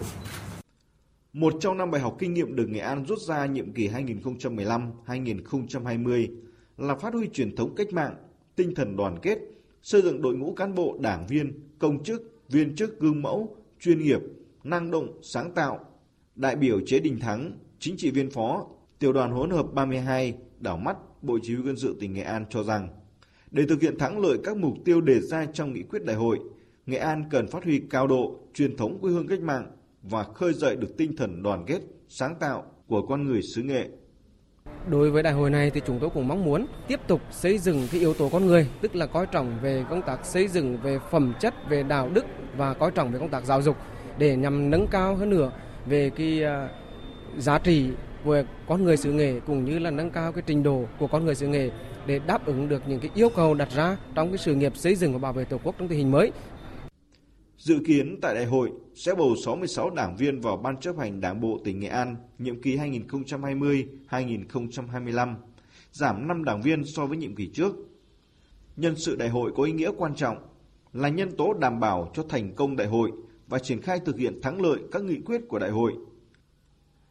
Một trong năm bài học kinh nghiệm được Nghệ An rút ra nhiệm kỳ 2015-2020 là phát huy truyền thống cách mạng, tinh thần đoàn kết, xây dựng đội ngũ cán bộ, đảng viên, công chức, viên chức gương mẫu, chuyên nghiệp, năng động, sáng tạo. Đại biểu Chế Đình Thắng, chính trị viên phó, tiểu đoàn hỗn hợp 32, đảo mắt, Bộ Chỉ huy quân sự tỉnh Nghệ An cho rằng, để thực hiện thắng lợi các mục tiêu đề ra trong nghị quyết đại hội, Nghệ An cần phát huy cao độ truyền thống quê hương cách mạng, và khơi dậy được tinh thần đoàn kết, sáng tạo của con người xứ Nghệ. Đối với đại hội này thì chúng tôi cũng mong muốn tiếp tục xây dựng cái yếu tố con người, tức là coi trọng về công tác xây dựng về phẩm chất, về đạo đức và coi trọng về công tác giáo dục để nhằm nâng cao hơn nữa về cái à, giá trị của con người xứ nghệ cũng như là nâng cao cái trình độ của con người xứ nghệ để đáp ứng được những cái yêu cầu đặt ra trong cái sự nghiệp xây dựng và bảo vệ tổ quốc trong tình hình mới. Dự kiến tại đại hội sẽ bầu 66 đảng viên vào Ban chấp hành Đảng bộ tỉnh Nghệ An nhiệm kỳ 2020-2025, giảm 5 đảng viên so với nhiệm kỳ trước. Nhân sự đại hội có ý nghĩa quan trọng là nhân tố đảm bảo cho thành công đại hội và triển khai thực hiện thắng lợi các nghị quyết của đại hội.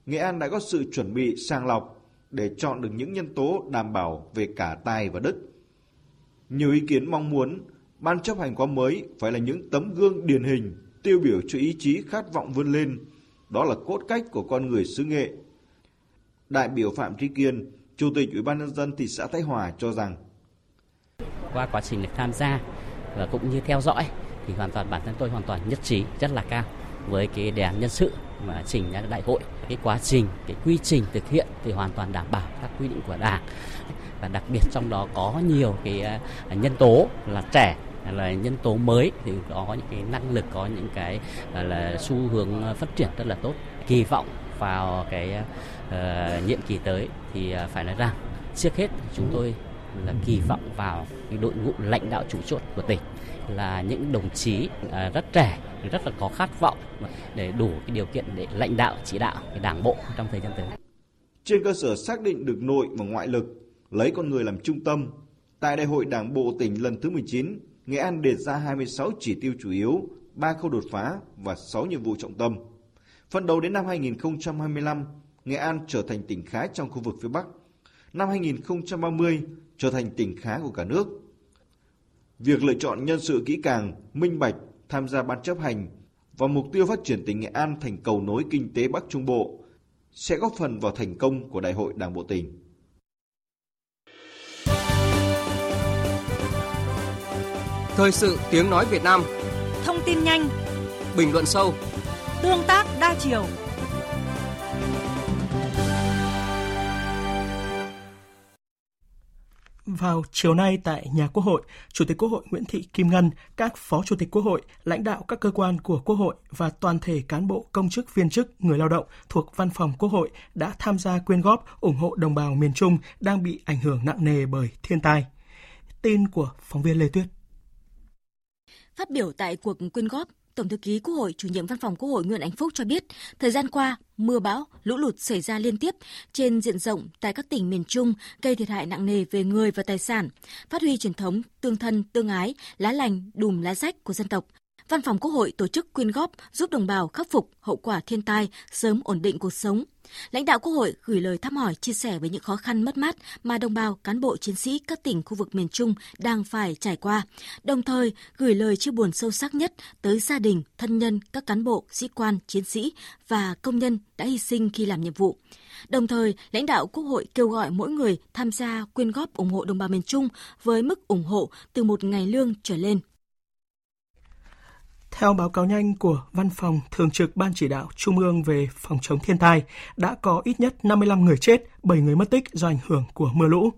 Nghệ An đã có sự chuẩn bị sàng lọc để chọn được những nhân tố đảm bảo về cả tài và đức. Nhiều ý kiến mong muốn ban chấp hành khóa mới phải là những tấm gương điển hình, tiêu biểu cho ý chí khát vọng vươn lên. Đó là cốt cách của con người xứ nghệ. Đại biểu Phạm Trí Kiên, Chủ tịch Ủy ban nhân dân thị xã Thái Hòa cho rằng qua quá trình được tham gia và cũng như theo dõi thì hoàn toàn bản thân tôi hoàn toàn nhất trí rất là cao với cái đề án nhân sự mà trình ra đại hội cái quá trình cái quy trình thực hiện thì hoàn toàn đảm bảo các quy định của đảng và đặc biệt trong đó có nhiều cái à, nhân tố là trẻ là nhân tố mới thì có những cái năng lực có những cái là xu hướng ờ, phát triển rất là tốt kỳ vọng vào cái uh, nhiệm kỳ tới thì ờ, phải nói rằng trước hết chúng tôi là kỳ vọng vào cái đội ngũ lãnh đạo chủ chốt của tỉnh là những đồng chí rất trẻ rất là có khát vọng để đủ cái điều kiện để lãnh đạo chỉ đạo cái đảng bộ trong thời gian tới. Trên cơ sở xác định được nội và ngoại lực, lấy con người làm trung tâm, tại Đại hội Đảng bộ tỉnh lần thứ 19, Nghệ An đề ra 26 chỉ tiêu chủ yếu, 3 khâu đột phá và 6 nhiệm vụ trọng tâm. Phần đầu đến năm 2025, Nghệ An trở thành tỉnh khá trong khu vực phía Bắc. Năm 2030 trở thành tỉnh khá của cả nước. Việc lựa chọn nhân sự kỹ càng, minh bạch, tham gia ban chấp hành và mục tiêu phát triển tỉnh Nghệ An thành cầu nối kinh tế Bắc Trung Bộ sẽ góp phần vào thành công của Đại hội Đảng bộ tỉnh. Thời sự tiếng nói Việt Nam Thông tin nhanh Bình luận sâu Tương tác đa chiều Vào chiều nay tại nhà Quốc hội, Chủ tịch Quốc hội Nguyễn Thị Kim Ngân, các Phó Chủ tịch Quốc hội, lãnh đạo các cơ quan của Quốc hội và toàn thể cán bộ công chức viên chức, người lao động thuộc Văn phòng Quốc hội đã tham gia quyên góp ủng hộ đồng bào miền Trung đang bị ảnh hưởng nặng nề bởi thiên tai. Tin của phóng viên Lê Tuyết. Phát biểu tại cuộc quyên góp, Tổng thư ký Quốc hội, chủ nhiệm văn phòng Quốc hội Nguyễn Ánh Phúc cho biết, thời gian qua, mưa bão, lũ lụt xảy ra liên tiếp trên diện rộng tại các tỉnh miền Trung gây thiệt hại nặng nề về người và tài sản, phát huy truyền thống tương thân, tương ái, lá lành, đùm lá rách của dân tộc, Văn phòng Quốc hội tổ chức quyên góp giúp đồng bào khắc phục hậu quả thiên tai, sớm ổn định cuộc sống. Lãnh đạo Quốc hội gửi lời thăm hỏi chia sẻ với những khó khăn mất mát mà đồng bào, cán bộ chiến sĩ các tỉnh khu vực miền Trung đang phải trải qua, đồng thời gửi lời chia buồn sâu sắc nhất tới gia đình, thân nhân các cán bộ, sĩ quan, chiến sĩ và công nhân đã hy sinh khi làm nhiệm vụ. Đồng thời, lãnh đạo Quốc hội kêu gọi mỗi người tham gia quyên góp ủng hộ đồng bào miền Trung với mức ủng hộ từ một ngày lương trở lên. Theo báo cáo nhanh của Văn phòng Thường trực Ban Chỉ đạo Trung ương về phòng chống thiên tai, đã có ít nhất 55 người chết, 7 người mất tích do ảnh hưởng của mưa lũ.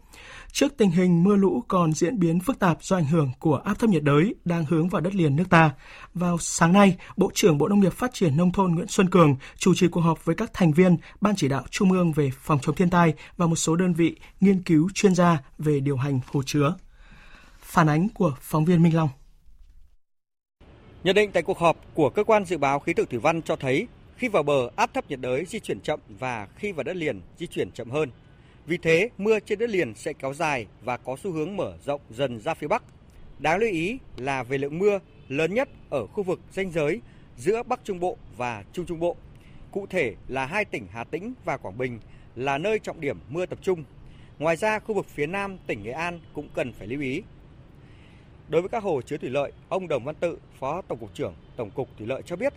Trước tình hình mưa lũ còn diễn biến phức tạp do ảnh hưởng của áp thấp nhiệt đới đang hướng vào đất liền nước ta, vào sáng nay, Bộ trưởng Bộ Nông nghiệp Phát triển Nông thôn Nguyễn Xuân Cường chủ trì cuộc họp với các thành viên Ban Chỉ đạo Trung ương về phòng chống thiên tai và một số đơn vị nghiên cứu chuyên gia về điều hành hồ chứa. Phản ánh của phóng viên Minh Long. Nhận định tại cuộc họp của cơ quan dự báo khí tượng thủy văn cho thấy khi vào bờ áp thấp nhiệt đới di chuyển chậm và khi vào đất liền di chuyển chậm hơn. Vì thế, mưa trên đất liền sẽ kéo dài và có xu hướng mở rộng dần ra phía Bắc. Đáng lưu ý là về lượng mưa lớn nhất ở khu vực ranh giới giữa Bắc Trung Bộ và Trung Trung Bộ. Cụ thể là hai tỉnh Hà Tĩnh và Quảng Bình là nơi trọng điểm mưa tập trung. Ngoài ra, khu vực phía Nam tỉnh Nghệ An cũng cần phải lưu ý Đối với các hồ chứa thủy lợi, ông Đồng Văn Tự, Phó Tổng cục trưởng Tổng cục Thủy lợi cho biết,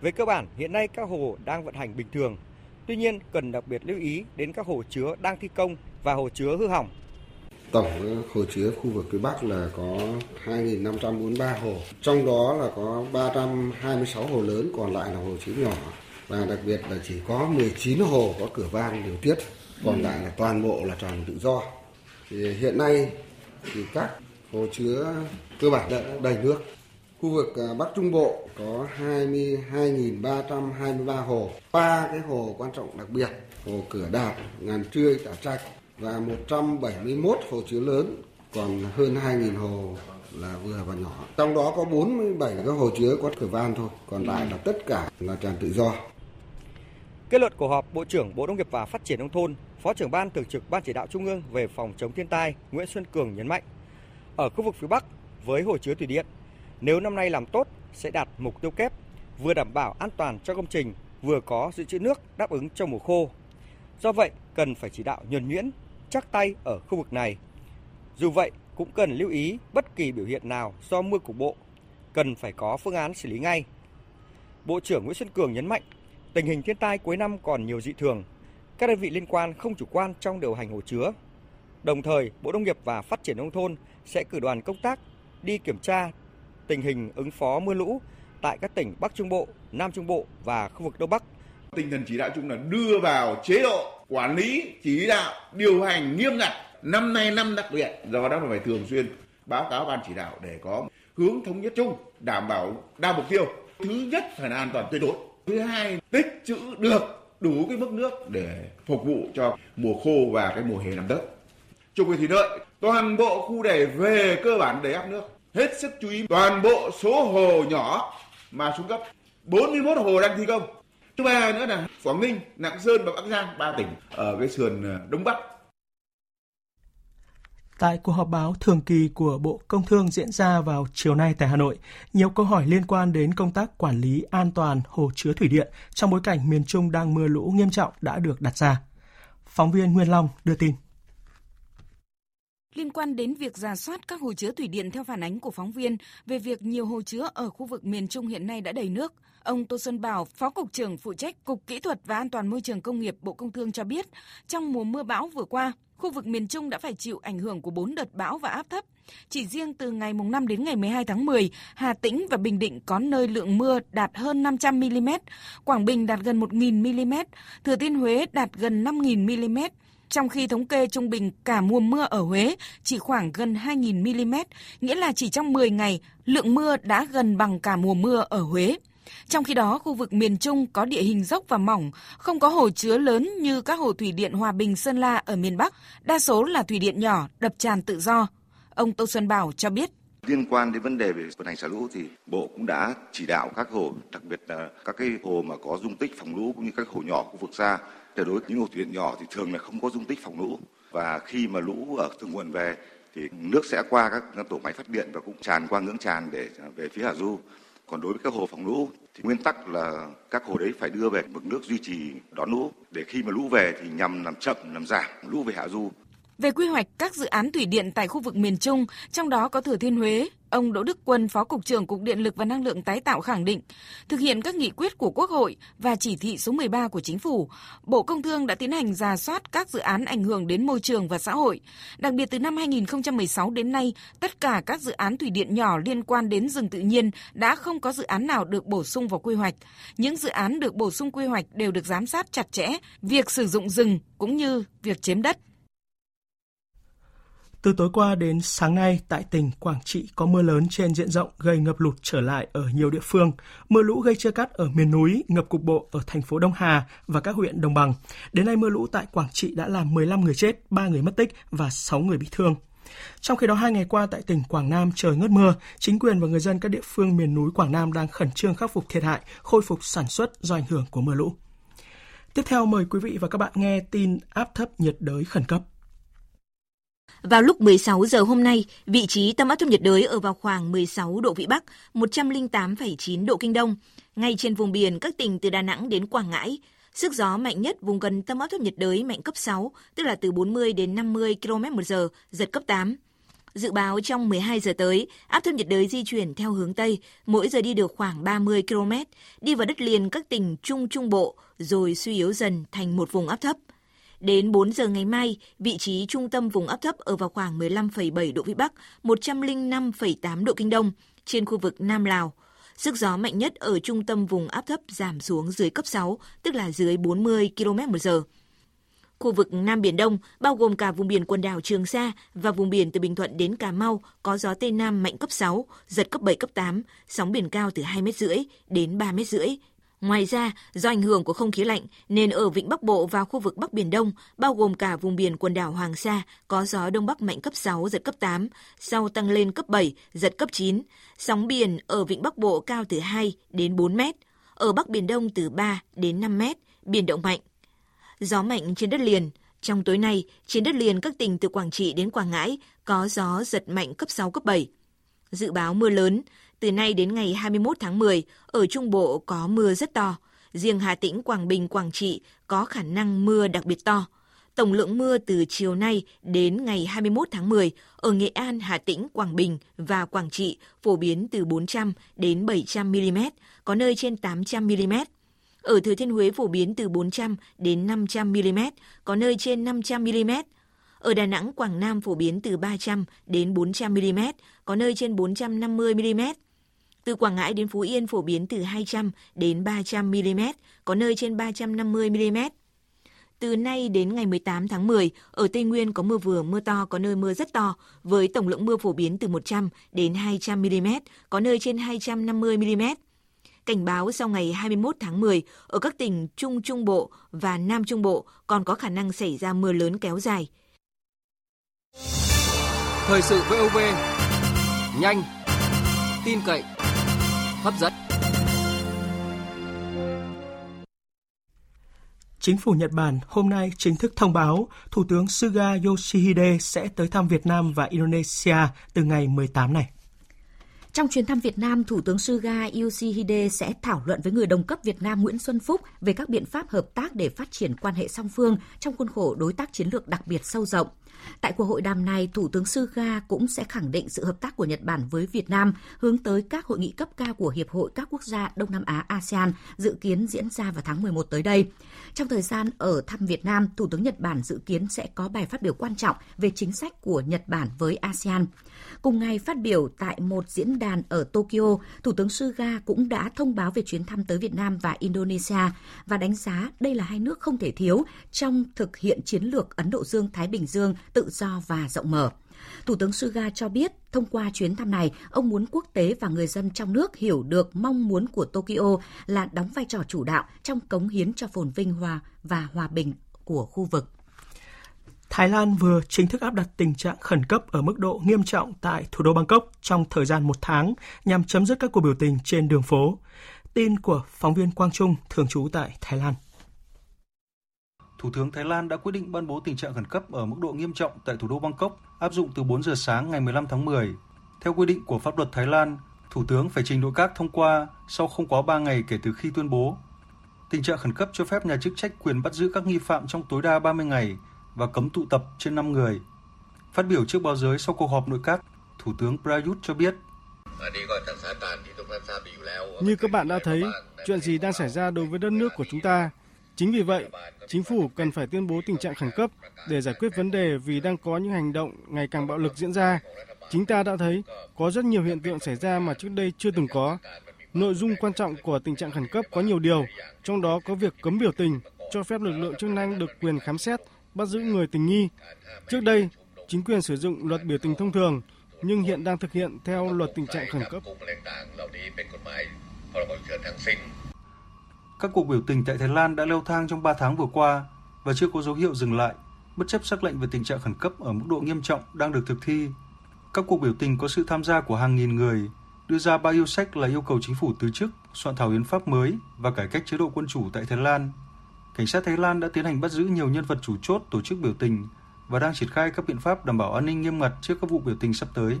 về cơ bản hiện nay các hồ đang vận hành bình thường. Tuy nhiên, cần đặc biệt lưu ý đến các hồ chứa đang thi công và hồ chứa hư hỏng. Tổng hồ chứa khu vực phía Bắc là có 2.543 hồ, trong đó là có 326 hồ lớn, còn lại là hồ chứa nhỏ. Và đặc biệt là chỉ có 19 hồ có cửa van điều tiết, còn lại là toàn bộ là tròn tự do. Thì hiện nay thì các hồ chứa cơ bản đã đầy nước. Khu vực à, Bắc Trung Bộ có 22.323 hồ, ba cái hồ quan trọng đặc biệt, hồ Cửa Đạt, Ngàn Trươi, Tả Trạch và 171 hồ chứa lớn, còn hơn 2.000 hồ là vừa và nhỏ. Trong đó có 47 cái hồ chứa có cửa van thôi, còn lại là tất cả là tràn tự do. Kết luận của họp, Bộ trưởng Bộ Nông nghiệp và Phát triển nông thôn, Phó trưởng ban thường trực Ban chỉ đạo Trung ương về phòng chống thiên tai Nguyễn Xuân Cường nhấn mạnh ở khu vực phía Bắc với hồ chứa thủy điện. Nếu năm nay làm tốt sẽ đạt mục tiêu kép, vừa đảm bảo an toàn cho công trình, vừa có dự trữ nước đáp ứng trong mùa khô. Do vậy, cần phải chỉ đạo nhuần nhuyễn, chắc tay ở khu vực này. Dù vậy, cũng cần lưu ý bất kỳ biểu hiện nào do mưa cục bộ, cần phải có phương án xử lý ngay. Bộ trưởng Nguyễn Xuân Cường nhấn mạnh, tình hình thiên tai cuối năm còn nhiều dị thường, các đơn vị liên quan không chủ quan trong điều hành hồ chứa. Đồng thời, Bộ Nông nghiệp và Phát triển nông thôn sẽ cử đoàn công tác đi kiểm tra tình hình ứng phó mưa lũ tại các tỉnh Bắc Trung Bộ Nam Trung Bộ và khu vực Đông Bắc. Tinh thần chỉ đạo chung là đưa vào chế độ quản lý, chỉ đạo, điều hành nghiêm ngặt. Năm nay năm đặc biệt, do đó phải thường xuyên báo cáo ban chỉ đạo để có hướng thống nhất chung, đảm bảo đa mục tiêu. Thứ nhất phải là an toàn tuyệt đối. Thứ hai, tích trữ được đủ cái mức nước để phục vụ cho mùa khô và cái mùa hè làm đất. người thủy lợi, toàn bộ khu để về cơ bản đầy áp nước. Hết sức chú ý toàn bộ số hồ nhỏ mà xuống cấp. 41 hồ đang thi công. Thứ ba nữa là Quảng Ninh, Lạng Sơn và Bắc Giang, ba tỉnh ở cái sườn ờ, Đông Bắc Tại cuộc họp báo thường kỳ của Bộ Công Thương diễn ra vào chiều nay tại Hà Nội, nhiều câu hỏi liên quan đến công tác quản lý an toàn hồ chứa thủy điện trong bối cảnh miền Trung đang mưa lũ nghiêm trọng đã được đặt ra. Phóng viên Nguyên Long đưa tin. Liên quan đến việc giả soát các hồ chứa thủy điện theo phản ánh của phóng viên về việc nhiều hồ chứa ở khu vực miền Trung hiện nay đã đầy nước, ông Tô Xuân Bảo, Phó Cục trưởng phụ trách Cục Kỹ thuật và An toàn Môi trường Công nghiệp Bộ Công Thương cho biết, trong mùa mưa bão vừa qua, khu vực miền Trung đã phải chịu ảnh hưởng của 4 đợt bão và áp thấp. Chỉ riêng từ ngày mùng 5 đến ngày 12 tháng 10, Hà Tĩnh và Bình Định có nơi lượng mưa đạt hơn 500 mm, Quảng Bình đạt gần 1.000 mm, Thừa Thiên Huế đạt gần 5.000 mm, trong khi thống kê trung bình cả mùa mưa ở Huế chỉ khoảng gần 2.000 mm, nghĩa là chỉ trong 10 ngày, lượng mưa đã gần bằng cả mùa mưa ở Huế. Trong khi đó, khu vực miền Trung có địa hình dốc và mỏng, không có hồ chứa lớn như các hồ thủy điện Hòa Bình, Sơn La ở miền Bắc, đa số là thủy điện nhỏ, đập tràn tự do. Ông Tô Xuân Bảo cho biết. Liên quan đến vấn đề về vận hành xả lũ thì Bộ cũng đã chỉ đạo các hồ, đặc biệt là các cái hồ mà có dung tích phòng lũ cũng như các hồ nhỏ khu vực xa. Để đối với những hồ thủy điện nhỏ thì thường là không có dung tích phòng lũ. Và khi mà lũ ở thượng nguồn về thì nước sẽ qua các tổ máy phát điện và cũng tràn qua ngưỡng tràn để về phía hạ du. Còn đối với các hồ phòng lũ thì nguyên tắc là các hồ đấy phải đưa về mực nước duy trì đón lũ. Để khi mà lũ về thì nhằm làm chậm làm giảm lũ về hạ du. Về quy hoạch các dự án thủy điện tại khu vực miền Trung, trong đó có Thừa Thiên Huế, ông Đỗ Đức Quân, Phó Cục trưởng Cục Điện lực và Năng lượng tái tạo khẳng định, thực hiện các nghị quyết của Quốc hội và chỉ thị số 13 của Chính phủ, Bộ Công Thương đã tiến hành ra soát các dự án ảnh hưởng đến môi trường và xã hội. Đặc biệt từ năm 2016 đến nay, tất cả các dự án thủy điện nhỏ liên quan đến rừng tự nhiên đã không có dự án nào được bổ sung vào quy hoạch. Những dự án được bổ sung quy hoạch đều được giám sát chặt chẽ, việc sử dụng rừng cũng như việc chiếm đất. Từ tối qua đến sáng nay, tại tỉnh Quảng Trị có mưa lớn trên diện rộng gây ngập lụt trở lại ở nhiều địa phương. Mưa lũ gây chia cắt ở miền núi, ngập cục bộ ở thành phố Đông Hà và các huyện đồng bằng. Đến nay mưa lũ tại Quảng Trị đã làm 15 người chết, 3 người mất tích và 6 người bị thương. Trong khi đó, hai ngày qua tại tỉnh Quảng Nam trời ngớt mưa, chính quyền và người dân các địa phương miền núi Quảng Nam đang khẩn trương khắc phục thiệt hại, khôi phục sản xuất do ảnh hưởng của mưa lũ. Tiếp theo mời quý vị và các bạn nghe tin áp thấp nhiệt đới khẩn cấp. Vào lúc 16 giờ hôm nay, vị trí tâm áp thấp nhiệt đới ở vào khoảng 16 độ Vĩ Bắc, 108,9 độ Kinh Đông, ngay trên vùng biển các tỉnh từ Đà Nẵng đến Quảng Ngãi. Sức gió mạnh nhất vùng gần tâm áp thấp nhiệt đới mạnh cấp 6, tức là từ 40 đến 50 km một giờ, giật cấp 8. Dự báo trong 12 giờ tới, áp thấp nhiệt đới di chuyển theo hướng Tây, mỗi giờ đi được khoảng 30 km, đi vào đất liền các tỉnh Trung Trung Bộ, rồi suy yếu dần thành một vùng áp thấp. Đến 4 giờ ngày mai, vị trí trung tâm vùng áp thấp ở vào khoảng 15,7 độ Vĩ Bắc, 105,8 độ Kinh Đông, trên khu vực Nam Lào. Sức gió mạnh nhất ở trung tâm vùng áp thấp giảm xuống dưới cấp 6, tức là dưới 40 km một giờ. Khu vực Nam Biển Đông, bao gồm cả vùng biển quần đảo Trường Sa và vùng biển từ Bình Thuận đến Cà Mau, có gió Tây Nam mạnh cấp 6, giật cấp 7, cấp 8, sóng biển cao từ 2 rưỡi đến 3 rưỡi, Ngoài ra, do ảnh hưởng của không khí lạnh nên ở vịnh Bắc Bộ và khu vực Bắc Biển Đông, bao gồm cả vùng biển quần đảo Hoàng Sa, có gió Đông Bắc mạnh cấp 6, giật cấp 8, sau tăng lên cấp 7, giật cấp 9. Sóng biển ở vịnh Bắc Bộ cao từ 2 đến 4 mét, ở Bắc Biển Đông từ 3 đến 5 mét, biển động mạnh. Gió mạnh trên đất liền, trong tối nay, trên đất liền các tỉnh từ Quảng Trị đến Quảng Ngãi có gió giật mạnh cấp 6, cấp 7. Dự báo mưa lớn, từ nay đến ngày 21 tháng 10, ở Trung Bộ có mưa rất to. Riêng Hà Tĩnh, Quảng Bình, Quảng Trị có khả năng mưa đặc biệt to. Tổng lượng mưa từ chiều nay đến ngày 21 tháng 10 ở Nghệ An, Hà Tĩnh, Quảng Bình và Quảng Trị phổ biến từ 400 đến 700 mm, có nơi trên 800 mm. Ở Thừa Thiên Huế phổ biến từ 400 đến 500 mm, có nơi trên 500 mm. Ở Đà Nẵng, Quảng Nam phổ biến từ 300 đến 400 mm, có nơi trên 450 mm. Từ Quảng Ngãi đến Phú Yên phổ biến từ 200 đến 300 mm, có nơi trên 350 mm. Từ nay đến ngày 18 tháng 10, ở Tây Nguyên có mưa vừa, mưa to, có nơi mưa rất to, với tổng lượng mưa phổ biến từ 100 đến 200 mm, có nơi trên 250 mm. Cảnh báo sau ngày 21 tháng 10, ở các tỉnh Trung Trung Bộ và Nam Trung Bộ còn có khả năng xảy ra mưa lớn kéo dài. Thời sự VOV, nhanh, tin cậy, hấp dẫn. Chính phủ Nhật Bản hôm nay chính thức thông báo Thủ tướng Suga Yoshihide sẽ tới thăm Việt Nam và Indonesia từ ngày 18 này. Trong chuyến thăm Việt Nam, Thủ tướng Suga Yoshihide sẽ thảo luận với người đồng cấp Việt Nam Nguyễn Xuân Phúc về các biện pháp hợp tác để phát triển quan hệ song phương trong khuôn khổ đối tác chiến lược đặc biệt sâu rộng. Tại cuộc hội đàm này, Thủ tướng Suga cũng sẽ khẳng định sự hợp tác của Nhật Bản với Việt Nam hướng tới các hội nghị cấp cao của Hiệp hội các quốc gia Đông Nam Á ASEAN dự kiến diễn ra vào tháng 11 tới đây. Trong thời gian ở thăm Việt Nam, Thủ tướng Nhật Bản dự kiến sẽ có bài phát biểu quan trọng về chính sách của Nhật Bản với ASEAN. Cùng ngày phát biểu tại một diễn đàn ở Tokyo, Thủ tướng Suga cũng đã thông báo về chuyến thăm tới Việt Nam và Indonesia và đánh giá đây là hai nước không thể thiếu trong thực hiện chiến lược Ấn Độ Dương-Thái Bình Dương tự do và rộng mở. Thủ tướng Suga cho biết, thông qua chuyến thăm này, ông muốn quốc tế và người dân trong nước hiểu được mong muốn của Tokyo là đóng vai trò chủ đạo trong cống hiến cho phồn vinh hòa và hòa bình của khu vực. Thái Lan vừa chính thức áp đặt tình trạng khẩn cấp ở mức độ nghiêm trọng tại thủ đô Bangkok trong thời gian một tháng nhằm chấm dứt các cuộc biểu tình trên đường phố. Tin của phóng viên Quang Trung, thường trú tại Thái Lan. Thủ tướng Thái Lan đã quyết định ban bố tình trạng khẩn cấp ở mức độ nghiêm trọng tại thủ đô Bangkok, áp dụng từ 4 giờ sáng ngày 15 tháng 10. Theo quy định của pháp luật Thái Lan, Thủ tướng phải trình nội các thông qua sau không quá 3 ngày kể từ khi tuyên bố. Tình trạng khẩn cấp cho phép nhà chức trách quyền bắt giữ các nghi phạm trong tối đa 30 ngày và cấm tụ tập trên 5 người. Phát biểu trước báo giới sau cuộc họp nội các, Thủ tướng Prayut cho biết như các bạn đã thấy, chuyện gì đang xảy ra đối với đất nước của chúng ta. Chính vì vậy, chính phủ cần phải tuyên bố tình trạng khẩn cấp để giải quyết vấn đề vì đang có những hành động ngày càng bạo lực diễn ra. Chúng ta đã thấy có rất nhiều hiện tượng xảy ra mà trước đây chưa từng có. Nội dung quan trọng của tình trạng khẩn cấp có nhiều điều, trong đó có việc cấm biểu tình, cho phép lực lượng chức năng được quyền khám xét, bắt giữ người tình nghi. Trước đây, chính quyền sử dụng luật biểu tình thông thường, nhưng hiện đang thực hiện theo luật tình trạng khẩn cấp. Các cuộc biểu tình tại Thái Lan đã leo thang trong 3 tháng vừa qua và chưa có dấu hiệu dừng lại, bất chấp sắc lệnh về tình trạng khẩn cấp ở mức độ nghiêm trọng đang được thực thi. Các cuộc biểu tình có sự tham gia của hàng nghìn người, đưa ra ba yêu sách là yêu cầu chính phủ từ chức, soạn thảo hiến pháp mới và cải cách chế độ quân chủ tại Thái Lan. Cảnh sát Thái Lan đã tiến hành bắt giữ nhiều nhân vật chủ chốt tổ chức biểu tình và đang triển khai các biện pháp đảm bảo an ninh nghiêm ngặt trước các vụ biểu tình sắp tới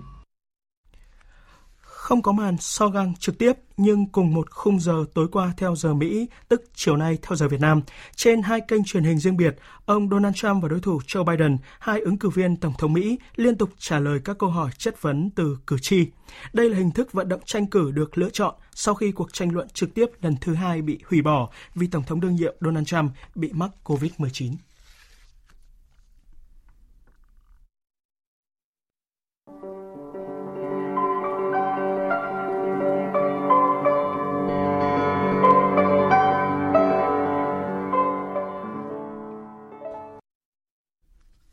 không có màn so găng trực tiếp nhưng cùng một khung giờ tối qua theo giờ Mỹ, tức chiều nay theo giờ Việt Nam. Trên hai kênh truyền hình riêng biệt, ông Donald Trump và đối thủ Joe Biden, hai ứng cử viên Tổng thống Mỹ, liên tục trả lời các câu hỏi chất vấn từ cử tri. Đây là hình thức vận động tranh cử được lựa chọn sau khi cuộc tranh luận trực tiếp lần thứ hai bị hủy bỏ vì Tổng thống đương nhiệm Donald Trump bị mắc COVID-19.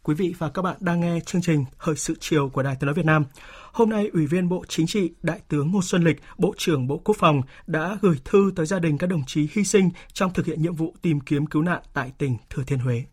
Quý vị và các bạn đang nghe chương trình Thời sự chiều của Đài Tiếng nói Việt Nam. Hôm nay, Ủy viên Bộ Chính trị, Đại tướng Ngô Xuân Lịch, Bộ trưởng Bộ Quốc phòng đã gửi thư tới gia đình các đồng chí hy sinh trong thực hiện nhiệm vụ tìm kiếm cứu nạn tại tỉnh Thừa Thiên Huế.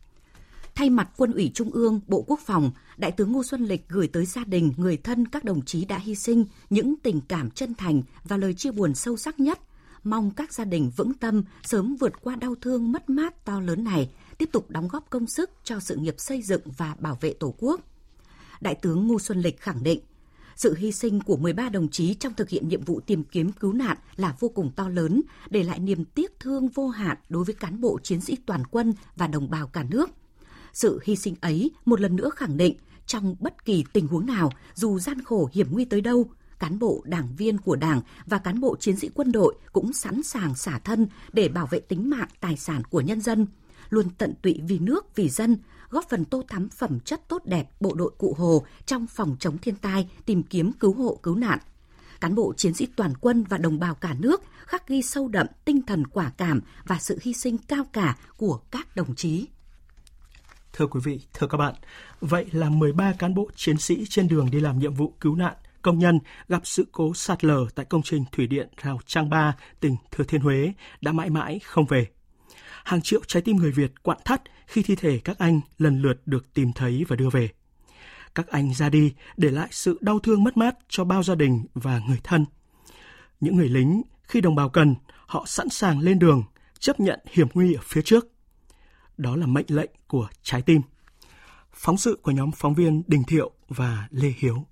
Thay mặt Quân ủy Trung ương, Bộ Quốc phòng, Đại tướng Ngô Xuân Lịch gửi tới gia đình, người thân các đồng chí đã hy sinh những tình cảm chân thành và lời chia buồn sâu sắc nhất. Mong các gia đình vững tâm sớm vượt qua đau thương mất mát to lớn này – tiếp tục đóng góp công sức cho sự nghiệp xây dựng và bảo vệ Tổ quốc. Đại tướng Ngô Xuân Lịch khẳng định, sự hy sinh của 13 đồng chí trong thực hiện nhiệm vụ tìm kiếm cứu nạn là vô cùng to lớn, để lại niềm tiếc thương vô hạn đối với cán bộ chiến sĩ toàn quân và đồng bào cả nước. Sự hy sinh ấy một lần nữa khẳng định trong bất kỳ tình huống nào, dù gian khổ hiểm nguy tới đâu, cán bộ đảng viên của Đảng và cán bộ chiến sĩ quân đội cũng sẵn sàng xả thân để bảo vệ tính mạng tài sản của nhân dân, luôn tận tụy vì nước, vì dân, góp phần tô thắm phẩm chất tốt đẹp bộ đội cụ Hồ trong phòng chống thiên tai, tìm kiếm cứu hộ cứu nạn. cán bộ chiến sĩ toàn quân và đồng bào cả nước khắc ghi sâu đậm tinh thần quả cảm và sự hy sinh cao cả của các đồng chí. Thưa quý vị, thưa các bạn, vậy là 13 cán bộ chiến sĩ trên đường đi làm nhiệm vụ cứu nạn công nhân gặp sự cố sạt lở tại công trình thủy điện Rào Trang Ba, tỉnh Thừa Thiên Huế đã mãi mãi không về. Hàng triệu trái tim người Việt quặn thắt khi thi thể các anh lần lượt được tìm thấy và đưa về. Các anh ra đi để lại sự đau thương mất mát cho bao gia đình và người thân. Những người lính khi đồng bào cần, họ sẵn sàng lên đường, chấp nhận hiểm nguy ở phía trước. Đó là mệnh lệnh của trái tim. Phóng sự của nhóm phóng viên Đình Thiệu và Lê Hiếu.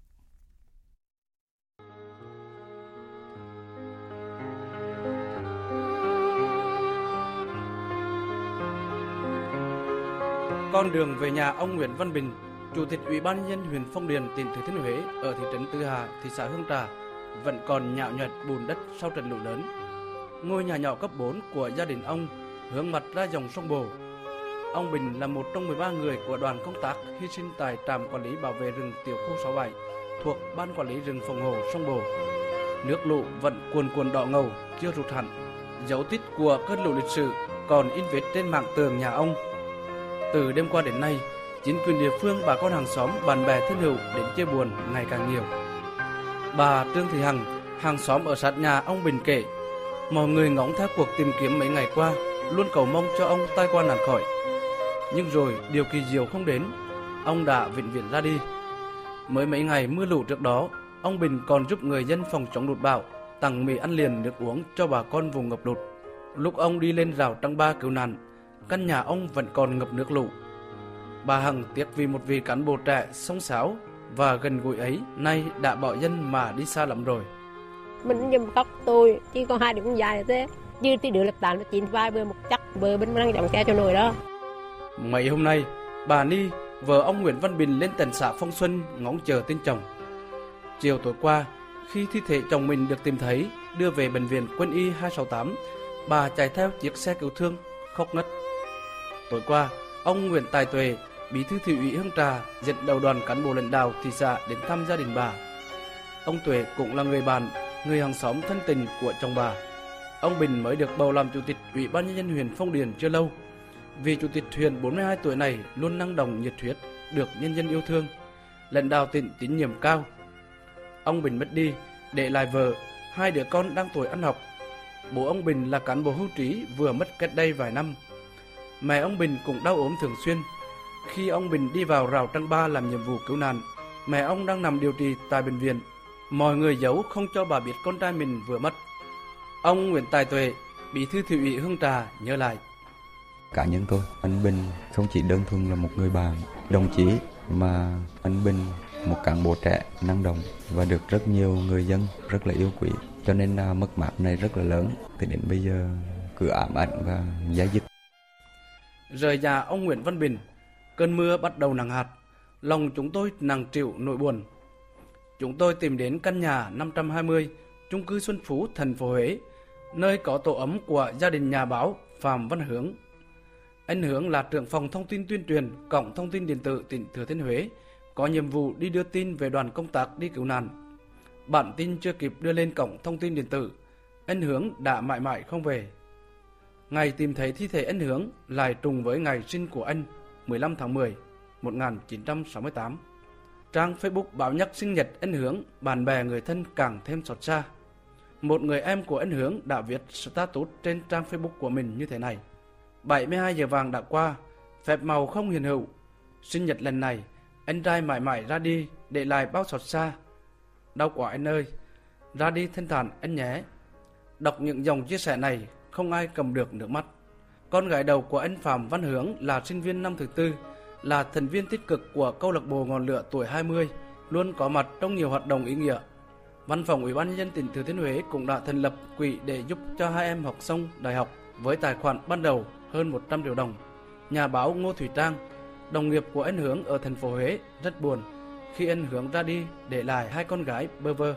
Con đường về nhà ông Nguyễn Văn Bình, Chủ tịch Ủy ban nhân huyện Phong Điền, tỉnh Thừa Thiên Huế ở thị trấn Tư Hà, thị xã Hương Trà vẫn còn nhạo nhạt bùn đất sau trận lũ lớn. Ngôi nhà nhỏ cấp 4 của gia đình ông hướng mặt ra dòng sông Bồ. Ông Bình là một trong 13 người của đoàn công tác hy sinh tại trạm quản lý bảo vệ rừng tiểu khu 67 thuộc ban quản lý rừng phòng hộ sông Bồ. Nước lũ vẫn cuồn cuộn đỏ ngầu, chưa rụt hẳn. Dấu tích của cơn lũ lịch sử còn in vết trên mảng tường nhà ông từ đêm qua đến nay, chính quyền địa phương, bà con hàng xóm, bạn bè thân hữu đến chia buồn ngày càng nhiều. Bà Trương Thị Hằng, hàng xóm ở sát nhà ông Bình kể, mọi người ngóng theo cuộc tìm kiếm mấy ngày qua, luôn cầu mong cho ông tai qua nạn khỏi. Nhưng rồi điều kỳ diệu không đến, ông đã vĩnh viễn ra đi. Mới mấy ngày mưa lũ trước đó, ông Bình còn giúp người dân phòng chống lụt bão, tặng mì ăn liền nước uống cho bà con vùng ngập lụt. Lúc ông đi lên rào trăng ba cứu nạn, căn nhà ông vẫn còn ngập nước lũ. Bà Hằng tiếc vì một vị cán bộ trẻ sông sáo và gần gũi ấy nay đã bỏ dân mà đi xa lắm rồi. Mình nhầm khóc tôi, chỉ còn hai đứa con dài thế. Như tí đứa lập tàn nó chín vai bơ một chắc bơ bên đang dòng ke cho nồi đó. Mấy hôm nay, bà Ni, vợ ông Nguyễn Văn Bình lên tận xã Phong Xuân ngóng chờ tin chồng. Chiều tối qua, khi thi thể chồng mình được tìm thấy, đưa về bệnh viện quân y 268, bà chạy theo chiếc xe cứu thương, khóc ngất. Tối qua, ông Nguyễn Tài Tuệ, Bí thư thị ủy Hương Trà dẫn đầu đoàn cán bộ lãnh đạo thị xã đến thăm gia đình bà. Ông Tuệ cũng là người bạn, người hàng xóm thân tình của chồng bà. Ông Bình mới được bầu làm chủ tịch Ủy ban nhân dân huyện Phong Điền chưa lâu. Vì chủ tịch huyện 42 tuổi này luôn năng động nhiệt huyết, được nhân dân yêu thương, lãnh đạo tỉnh tín nhiệm cao. Ông Bình mất đi, để lại vợ, hai đứa con đang tuổi ăn học. Bố ông Bình là cán bộ hưu trí vừa mất cách đây vài năm Mẹ ông Bình cũng đau ốm thường xuyên. Khi ông Bình đi vào rào trăng ba làm nhiệm vụ cứu nạn, mẹ ông đang nằm điều trị tại bệnh viện. Mọi người giấu không cho bà biết con trai mình vừa mất. Ông Nguyễn Tài Tuệ, bí thư thị ủy Hương Trà nhớ lại. Cá nhân tôi, anh Bình không chỉ đơn thuần là một người bạn, đồng chí mà anh Bình một cán bộ trẻ năng động và được rất nhiều người dân rất là yêu quý cho nên là mất mát này rất là lớn thì đến bây giờ cứ ám ảnh và giá dứt Rời nhà ông Nguyễn Văn Bình, cơn mưa bắt đầu nặng hạt, lòng chúng tôi nặng chịu nỗi buồn. Chúng tôi tìm đến căn nhà 520, chung cư Xuân Phú, thành phố Huế, nơi có tổ ấm của gia đình nhà báo Phạm Văn Hướng. Anh Hướng là trưởng phòng thông tin tuyên truyền, cổng thông tin điện tử tỉnh Thừa Thiên Huế, có nhiệm vụ đi đưa tin về đoàn công tác đi cứu nạn. Bản tin chưa kịp đưa lên cổng thông tin điện tử, anh Hướng đã mãi mãi không về. Ngày tìm thấy thi thể anh Hướng lại trùng với ngày sinh của anh 15 tháng 10, 1968. Trang Facebook báo nhắc sinh nhật anh Hướng, bạn bè người thân càng thêm xót xa. Một người em của anh Hướng đã viết status trên trang Facebook của mình như thế này. 72 giờ vàng đã qua, phép màu không hiền hữu. Sinh nhật lần này, anh trai mãi mãi ra đi để lại bao xót xa. Đau quá anh ơi, ra đi thanh thản anh nhé. Đọc những dòng chia sẻ này không ai cầm được nước mắt. Con gái đầu của anh Phạm Văn Hướng là sinh viên năm thứ tư, là thành viên tích cực của câu lạc bộ ngọn lửa tuổi 20, luôn có mặt trong nhiều hoạt động ý nghĩa. Văn phòng Ủy ban nhân dân tỉnh Thừa Thiên Huế cũng đã thành lập quỹ để giúp cho hai em học xong đại học với tài khoản ban đầu hơn 100 triệu đồng. Nhà báo Ngô Thủy Trang, đồng nghiệp của anh Hướng ở thành phố Huế rất buồn khi anh Hướng ra đi để lại hai con gái bơ vơ.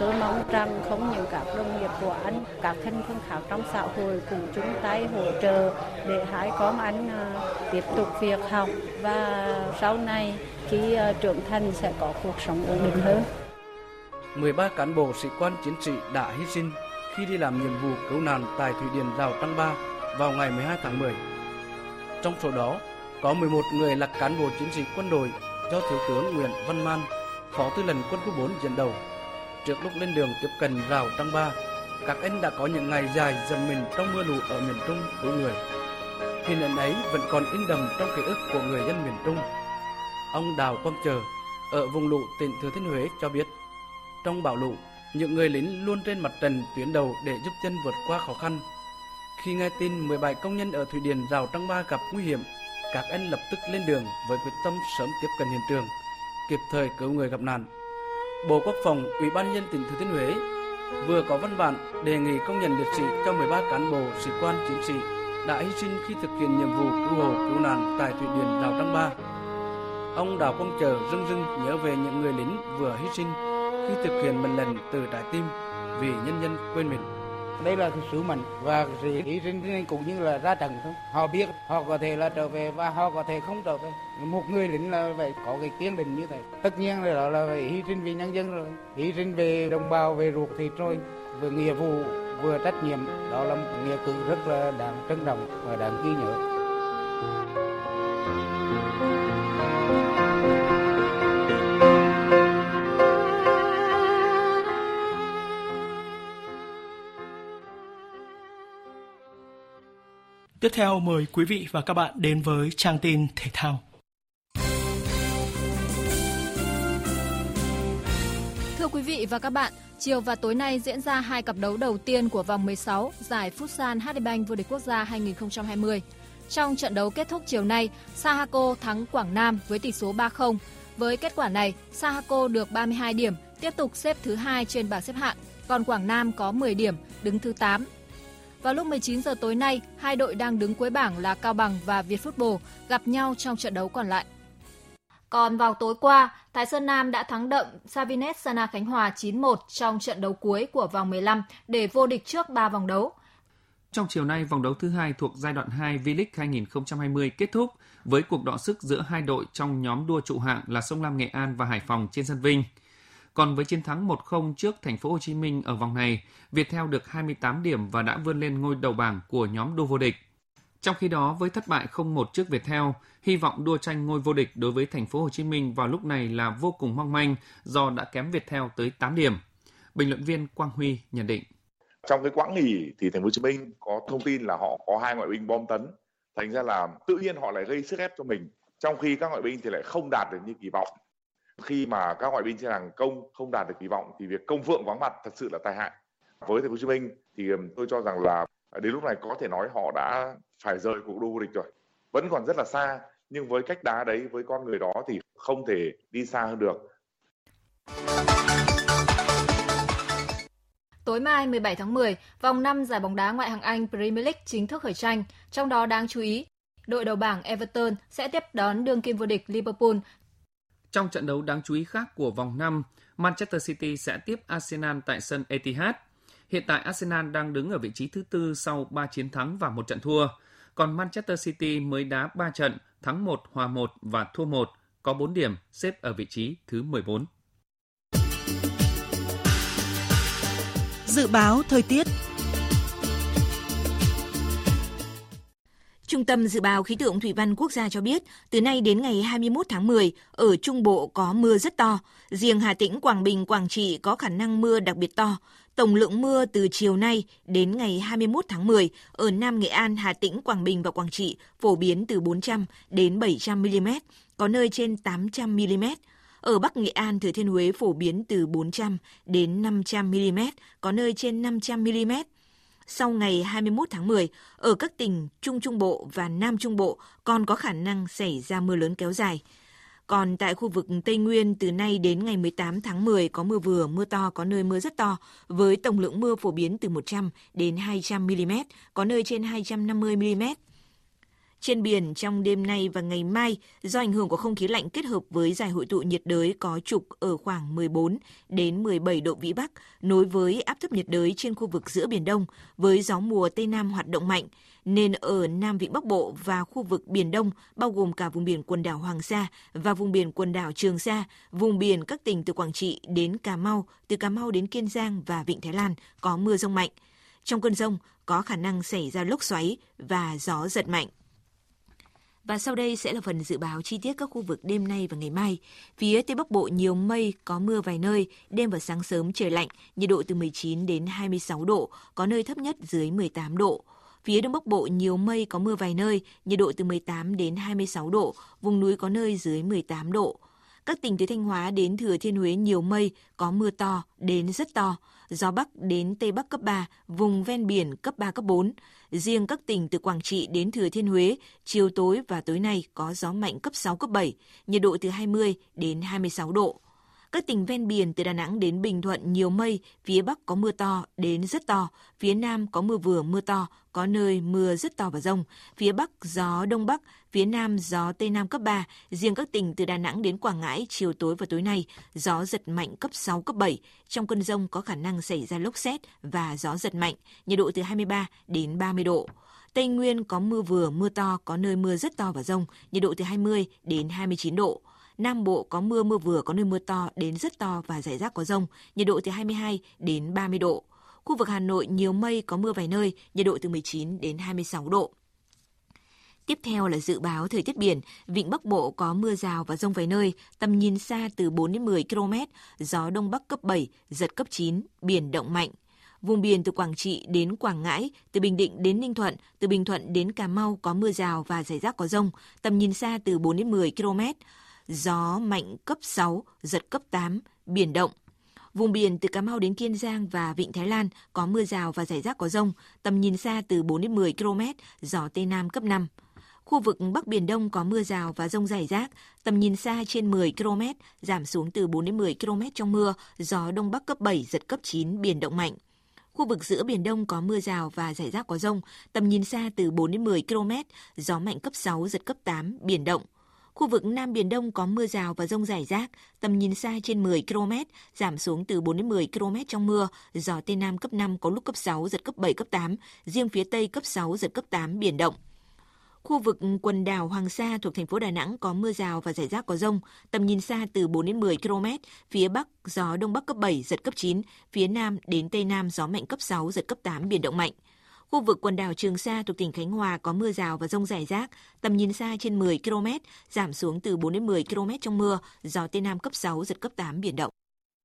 Tôi mong rằng không những các đồng nghiệp của anh, các thành phần khác trong xã hội cùng chung tay hỗ trợ để hai con anh à, tiếp tục việc học và sau này khi à, trưởng thành sẽ có cuộc sống ổn định hơn. 13 cán bộ sĩ quan chiến sĩ đã hy sinh khi đi làm nhiệm vụ cứu nạn tại thủy điện Rào Trăng Ba vào ngày 12 tháng 10. Trong số đó, có 11 người là cán bộ chiến sĩ quân đội do Thiếu tướng Nguyễn Văn Man, Phó Tư lệnh Quân khu 4 dẫn đầu. Trước lúc lên đường tiếp cận Rào Trăng Ba, các anh đã có những ngày dài dầm mình trong mưa lũ ở miền Trung cứu người. Hình ảnh ấy vẫn còn in đậm trong ký ức của người dân miền Trung. Ông Đào Quang Chờ ở vùng lũ tỉnh Thừa Thiên Huế cho biết, trong bão lũ, những người lính luôn trên mặt trận tuyến đầu để giúp dân vượt qua khó khăn. Khi nghe tin 17 công nhân ở thủy điện Rào Trăng Ba gặp nguy hiểm, các anh lập tức lên đường với quyết tâm sớm tiếp cận hiện trường, kịp thời cứu người gặp nạn. Bộ Quốc phòng, Ủy ban nhân tỉnh Thừa Thiên Huế vừa có văn bản đề nghị công nhận liệt sĩ cho 13 cán bộ sĩ quan chiến sĩ đã hy sinh khi thực hiện nhiệm vụ cứu hộ cứu nạn tại thủy điện Rào Trăng Ba. Ông Đào Quang Chờ rưng rưng nhớ về những người lính vừa hy sinh khi thực hiện mệnh lệnh từ trái tim vì nhân dân quên mình. Đây là sứ mệnh và sự hy sinh cũng như là ra trận thôi. Họ biết họ có thể là trở về và họ có thể không trở về. Một người lính là phải có cái kiên định như thế. Tất nhiên là đó là phải hy sinh vì nhân dân rồi. Hy sinh về đồng bào, về ruột thịt rồi. Vừa nghĩa vụ, vừa trách nhiệm. Đó là một nghĩa cử rất là đáng trân trọng và đáng ghi nhớ. Tiếp theo mời quý vị và các bạn đến với trang tin thể thao. Thưa quý vị và các bạn, chiều và tối nay diễn ra hai cặp đấu đầu tiên của vòng 16 giải Futsal HD Bank vô địch quốc gia 2020. Trong trận đấu kết thúc chiều nay, Sahako thắng Quảng Nam với tỷ số 3-0. Với kết quả này, Sahako được 32 điểm, tiếp tục xếp thứ hai trên bảng xếp hạng, còn Quảng Nam có 10 điểm, đứng thứ 8 vào lúc 19 giờ tối nay, hai đội đang đứng cuối bảng là Cao Bằng và Việt Football gặp nhau trong trận đấu còn lại. Còn vào tối qua, Thái Sơn Nam đã thắng đậm Savines Sana Khánh Hòa 9-1 trong trận đấu cuối của vòng 15 để vô địch trước 3 vòng đấu. Trong chiều nay, vòng đấu thứ hai thuộc giai đoạn 2 V-League 2020 kết thúc với cuộc đọ sức giữa hai đội trong nhóm đua trụ hạng là Sông Lam Nghệ An và Hải Phòng trên sân Vinh. Còn với chiến thắng 1-0 trước thành phố Hồ Chí Minh ở vòng này, Viettel được 28 điểm và đã vươn lên ngôi đầu bảng của nhóm đua vô địch. Trong khi đó, với thất bại 0-1 trước Viettel, hy vọng đua tranh ngôi vô địch đối với thành phố Hồ Chí Minh vào lúc này là vô cùng mong manh do đã kém Viettel tới 8 điểm. Bình luận viên Quang Huy nhận định. Trong cái quãng nghỉ thì thành phố Hồ Chí Minh có thông tin là họ có hai ngoại binh bom tấn, thành ra là tự nhiên họ lại gây sức ép cho mình. Trong khi các ngoại binh thì lại không đạt được như kỳ vọng khi mà các ngoại binh trên hàng công không đạt được kỳ vọng thì việc công phượng vắng mặt thật sự là tai hại. Với thành phố Hồ Chí Minh thì tôi cho rằng là à, đến lúc này có thể nói họ đã phải rời cuộc đua vô địch rồi. Vẫn còn rất là xa nhưng với cách đá đấy với con người đó thì không thể đi xa hơn được. Tối mai 17 tháng 10, vòng 5 giải bóng đá ngoại hạng Anh Premier League chính thức khởi tranh. Trong đó đáng chú ý, đội đầu bảng Everton sẽ tiếp đón đương kim vô địch Liverpool trong trận đấu đáng chú ý khác của vòng 5, Manchester City sẽ tiếp Arsenal tại sân Etihad. Hiện tại Arsenal đang đứng ở vị trí thứ tư sau 3 chiến thắng và một trận thua, còn Manchester City mới đá 3 trận, thắng 1, hòa 1 và thua 1, có 4 điểm, xếp ở vị trí thứ 14. Dự báo thời tiết Trung tâm Dự báo Khí tượng Thủy văn Quốc gia cho biết, từ nay đến ngày 21 tháng 10, ở Trung Bộ có mưa rất to. Riêng Hà Tĩnh, Quảng Bình, Quảng Trị có khả năng mưa đặc biệt to. Tổng lượng mưa từ chiều nay đến ngày 21 tháng 10 ở Nam Nghệ An, Hà Tĩnh, Quảng Bình và Quảng Trị phổ biến từ 400 đến 700 mm, có nơi trên 800 mm. Ở Bắc Nghệ An, Thừa Thiên Huế phổ biến từ 400 đến 500 mm, có nơi trên 500 mm sau ngày 21 tháng 10, ở các tỉnh Trung Trung Bộ và Nam Trung Bộ còn có khả năng xảy ra mưa lớn kéo dài. Còn tại khu vực Tây Nguyên từ nay đến ngày 18 tháng 10 có mưa vừa, mưa to, có nơi mưa rất to, với tổng lượng mưa phổ biến từ 100 đến 200 mm, có nơi trên 250 mm. Trên biển trong đêm nay và ngày mai, do ảnh hưởng của không khí lạnh kết hợp với giải hội tụ nhiệt đới có trục ở khoảng 14 đến 17 độ vĩ Bắc, nối với áp thấp nhiệt đới trên khu vực giữa Biển Đông, với gió mùa Tây Nam hoạt động mạnh, nên ở Nam Vịnh Bắc Bộ và khu vực Biển Đông, bao gồm cả vùng biển quần đảo Hoàng Sa và vùng biển quần đảo Trường Sa, vùng biển các tỉnh từ Quảng Trị đến Cà Mau, từ Cà Mau đến Kiên Giang và Vịnh Thái Lan có mưa rông mạnh. Trong cơn rông có khả năng xảy ra lốc xoáy và gió giật mạnh. Và sau đây sẽ là phần dự báo chi tiết các khu vực đêm nay và ngày mai. Phía Tây Bắc Bộ nhiều mây, có mưa vài nơi, đêm và sáng sớm trời lạnh, nhiệt độ từ 19 đến 26 độ, có nơi thấp nhất dưới 18 độ. Phía Đông Bắc Bộ nhiều mây có mưa vài nơi, nhiệt độ từ 18 đến 26 độ, vùng núi có nơi dưới 18 độ. Các tỉnh từ Thanh Hóa đến Thừa Thiên Huế nhiều mây, có mưa to đến rất to, gió Bắc đến Tây Bắc cấp 3, vùng ven biển cấp 3, cấp 4. Riêng các tỉnh từ Quảng Trị đến Thừa Thiên Huế, chiều tối và tối nay có gió mạnh cấp 6, cấp 7, nhiệt độ từ 20 đến 26 độ. Các tỉnh ven biển từ Đà Nẵng đến Bình Thuận nhiều mây, phía Bắc có mưa to đến rất to, phía Nam có mưa vừa mưa to, có nơi mưa rất to và rông. Phía Bắc gió Đông Bắc, phía Nam gió Tây Nam cấp 3. Riêng các tỉnh từ Đà Nẵng đến Quảng Ngãi chiều tối và tối nay, gió giật mạnh cấp 6, cấp 7. Trong cơn rông có khả năng xảy ra lốc xét và gió giật mạnh, nhiệt độ từ 23 đến 30 độ. Tây Nguyên có mưa vừa, mưa to, có nơi mưa rất to và rông, nhiệt độ từ 20 đến 29 độ. Nam Bộ có mưa mưa vừa có nơi mưa to đến rất to và rải rác có rông, nhiệt độ từ 22 đến 30 độ. Khu vực Hà Nội nhiều mây có mưa vài nơi, nhiệt độ từ 19 đến 26 độ. Tiếp theo là dự báo thời tiết biển, vịnh Bắc Bộ có mưa rào và rông vài nơi, tầm nhìn xa từ 4 đến 10 km, gió đông bắc cấp 7, giật cấp 9, biển động mạnh. Vùng biển từ Quảng Trị đến Quảng Ngãi, từ Bình Định đến Ninh Thuận, từ Bình Thuận đến Cà Mau có mưa rào và rải rác có rông, tầm nhìn xa từ 4 đến 10 km, gió mạnh cấp 6, giật cấp 8, biển động. Vùng biển từ Cà Mau đến Kiên Giang và Vịnh Thái Lan có mưa rào và rải rác có rông, tầm nhìn xa từ 4 đến 10 km, gió Tây Nam cấp 5. Khu vực Bắc Biển Đông có mưa rào và rông rải rác, tầm nhìn xa trên 10 km, giảm xuống từ 4 đến 10 km trong mưa, gió Đông Bắc cấp 7, giật cấp 9, biển động mạnh. Khu vực giữa Biển Đông có mưa rào và rải rác có rông, tầm nhìn xa từ 4 đến 10 km, gió mạnh cấp 6, giật cấp 8, biển động. Khu vực Nam Biển Đông có mưa rào và rông rải rác, tầm nhìn xa trên 10 km, giảm xuống từ 4 đến 10 km trong mưa, gió Tây Nam cấp 5 có lúc cấp 6, giật cấp 7, cấp 8, riêng phía Tây cấp 6, giật cấp 8, biển động. Khu vực quần đảo Hoàng Sa thuộc thành phố Đà Nẵng có mưa rào và rải rác có rông, tầm nhìn xa từ 4 đến 10 km, phía Bắc gió Đông Bắc cấp 7, giật cấp 9, phía Nam đến Tây Nam gió mạnh cấp 6, giật cấp 8, biển động mạnh. Khu vực quần đảo Trường Sa thuộc tỉnh Khánh Hòa có mưa rào và rông rải rác, tầm nhìn xa trên 10 km, giảm xuống từ 4 đến 10 km trong mưa, gió Tây Nam cấp 6, giật cấp 8, biển động.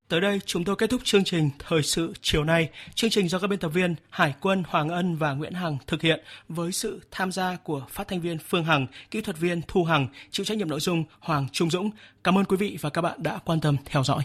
Tới đây chúng tôi kết thúc chương trình Thời sự chiều nay. Chương trình do các biên tập viên Hải quân Hoàng Ân và Nguyễn Hằng thực hiện với sự tham gia của phát thanh viên Phương Hằng, kỹ thuật viên Thu Hằng, chịu trách nhiệm nội dung Hoàng Trung Dũng. Cảm ơn quý vị và các bạn đã quan tâm theo dõi.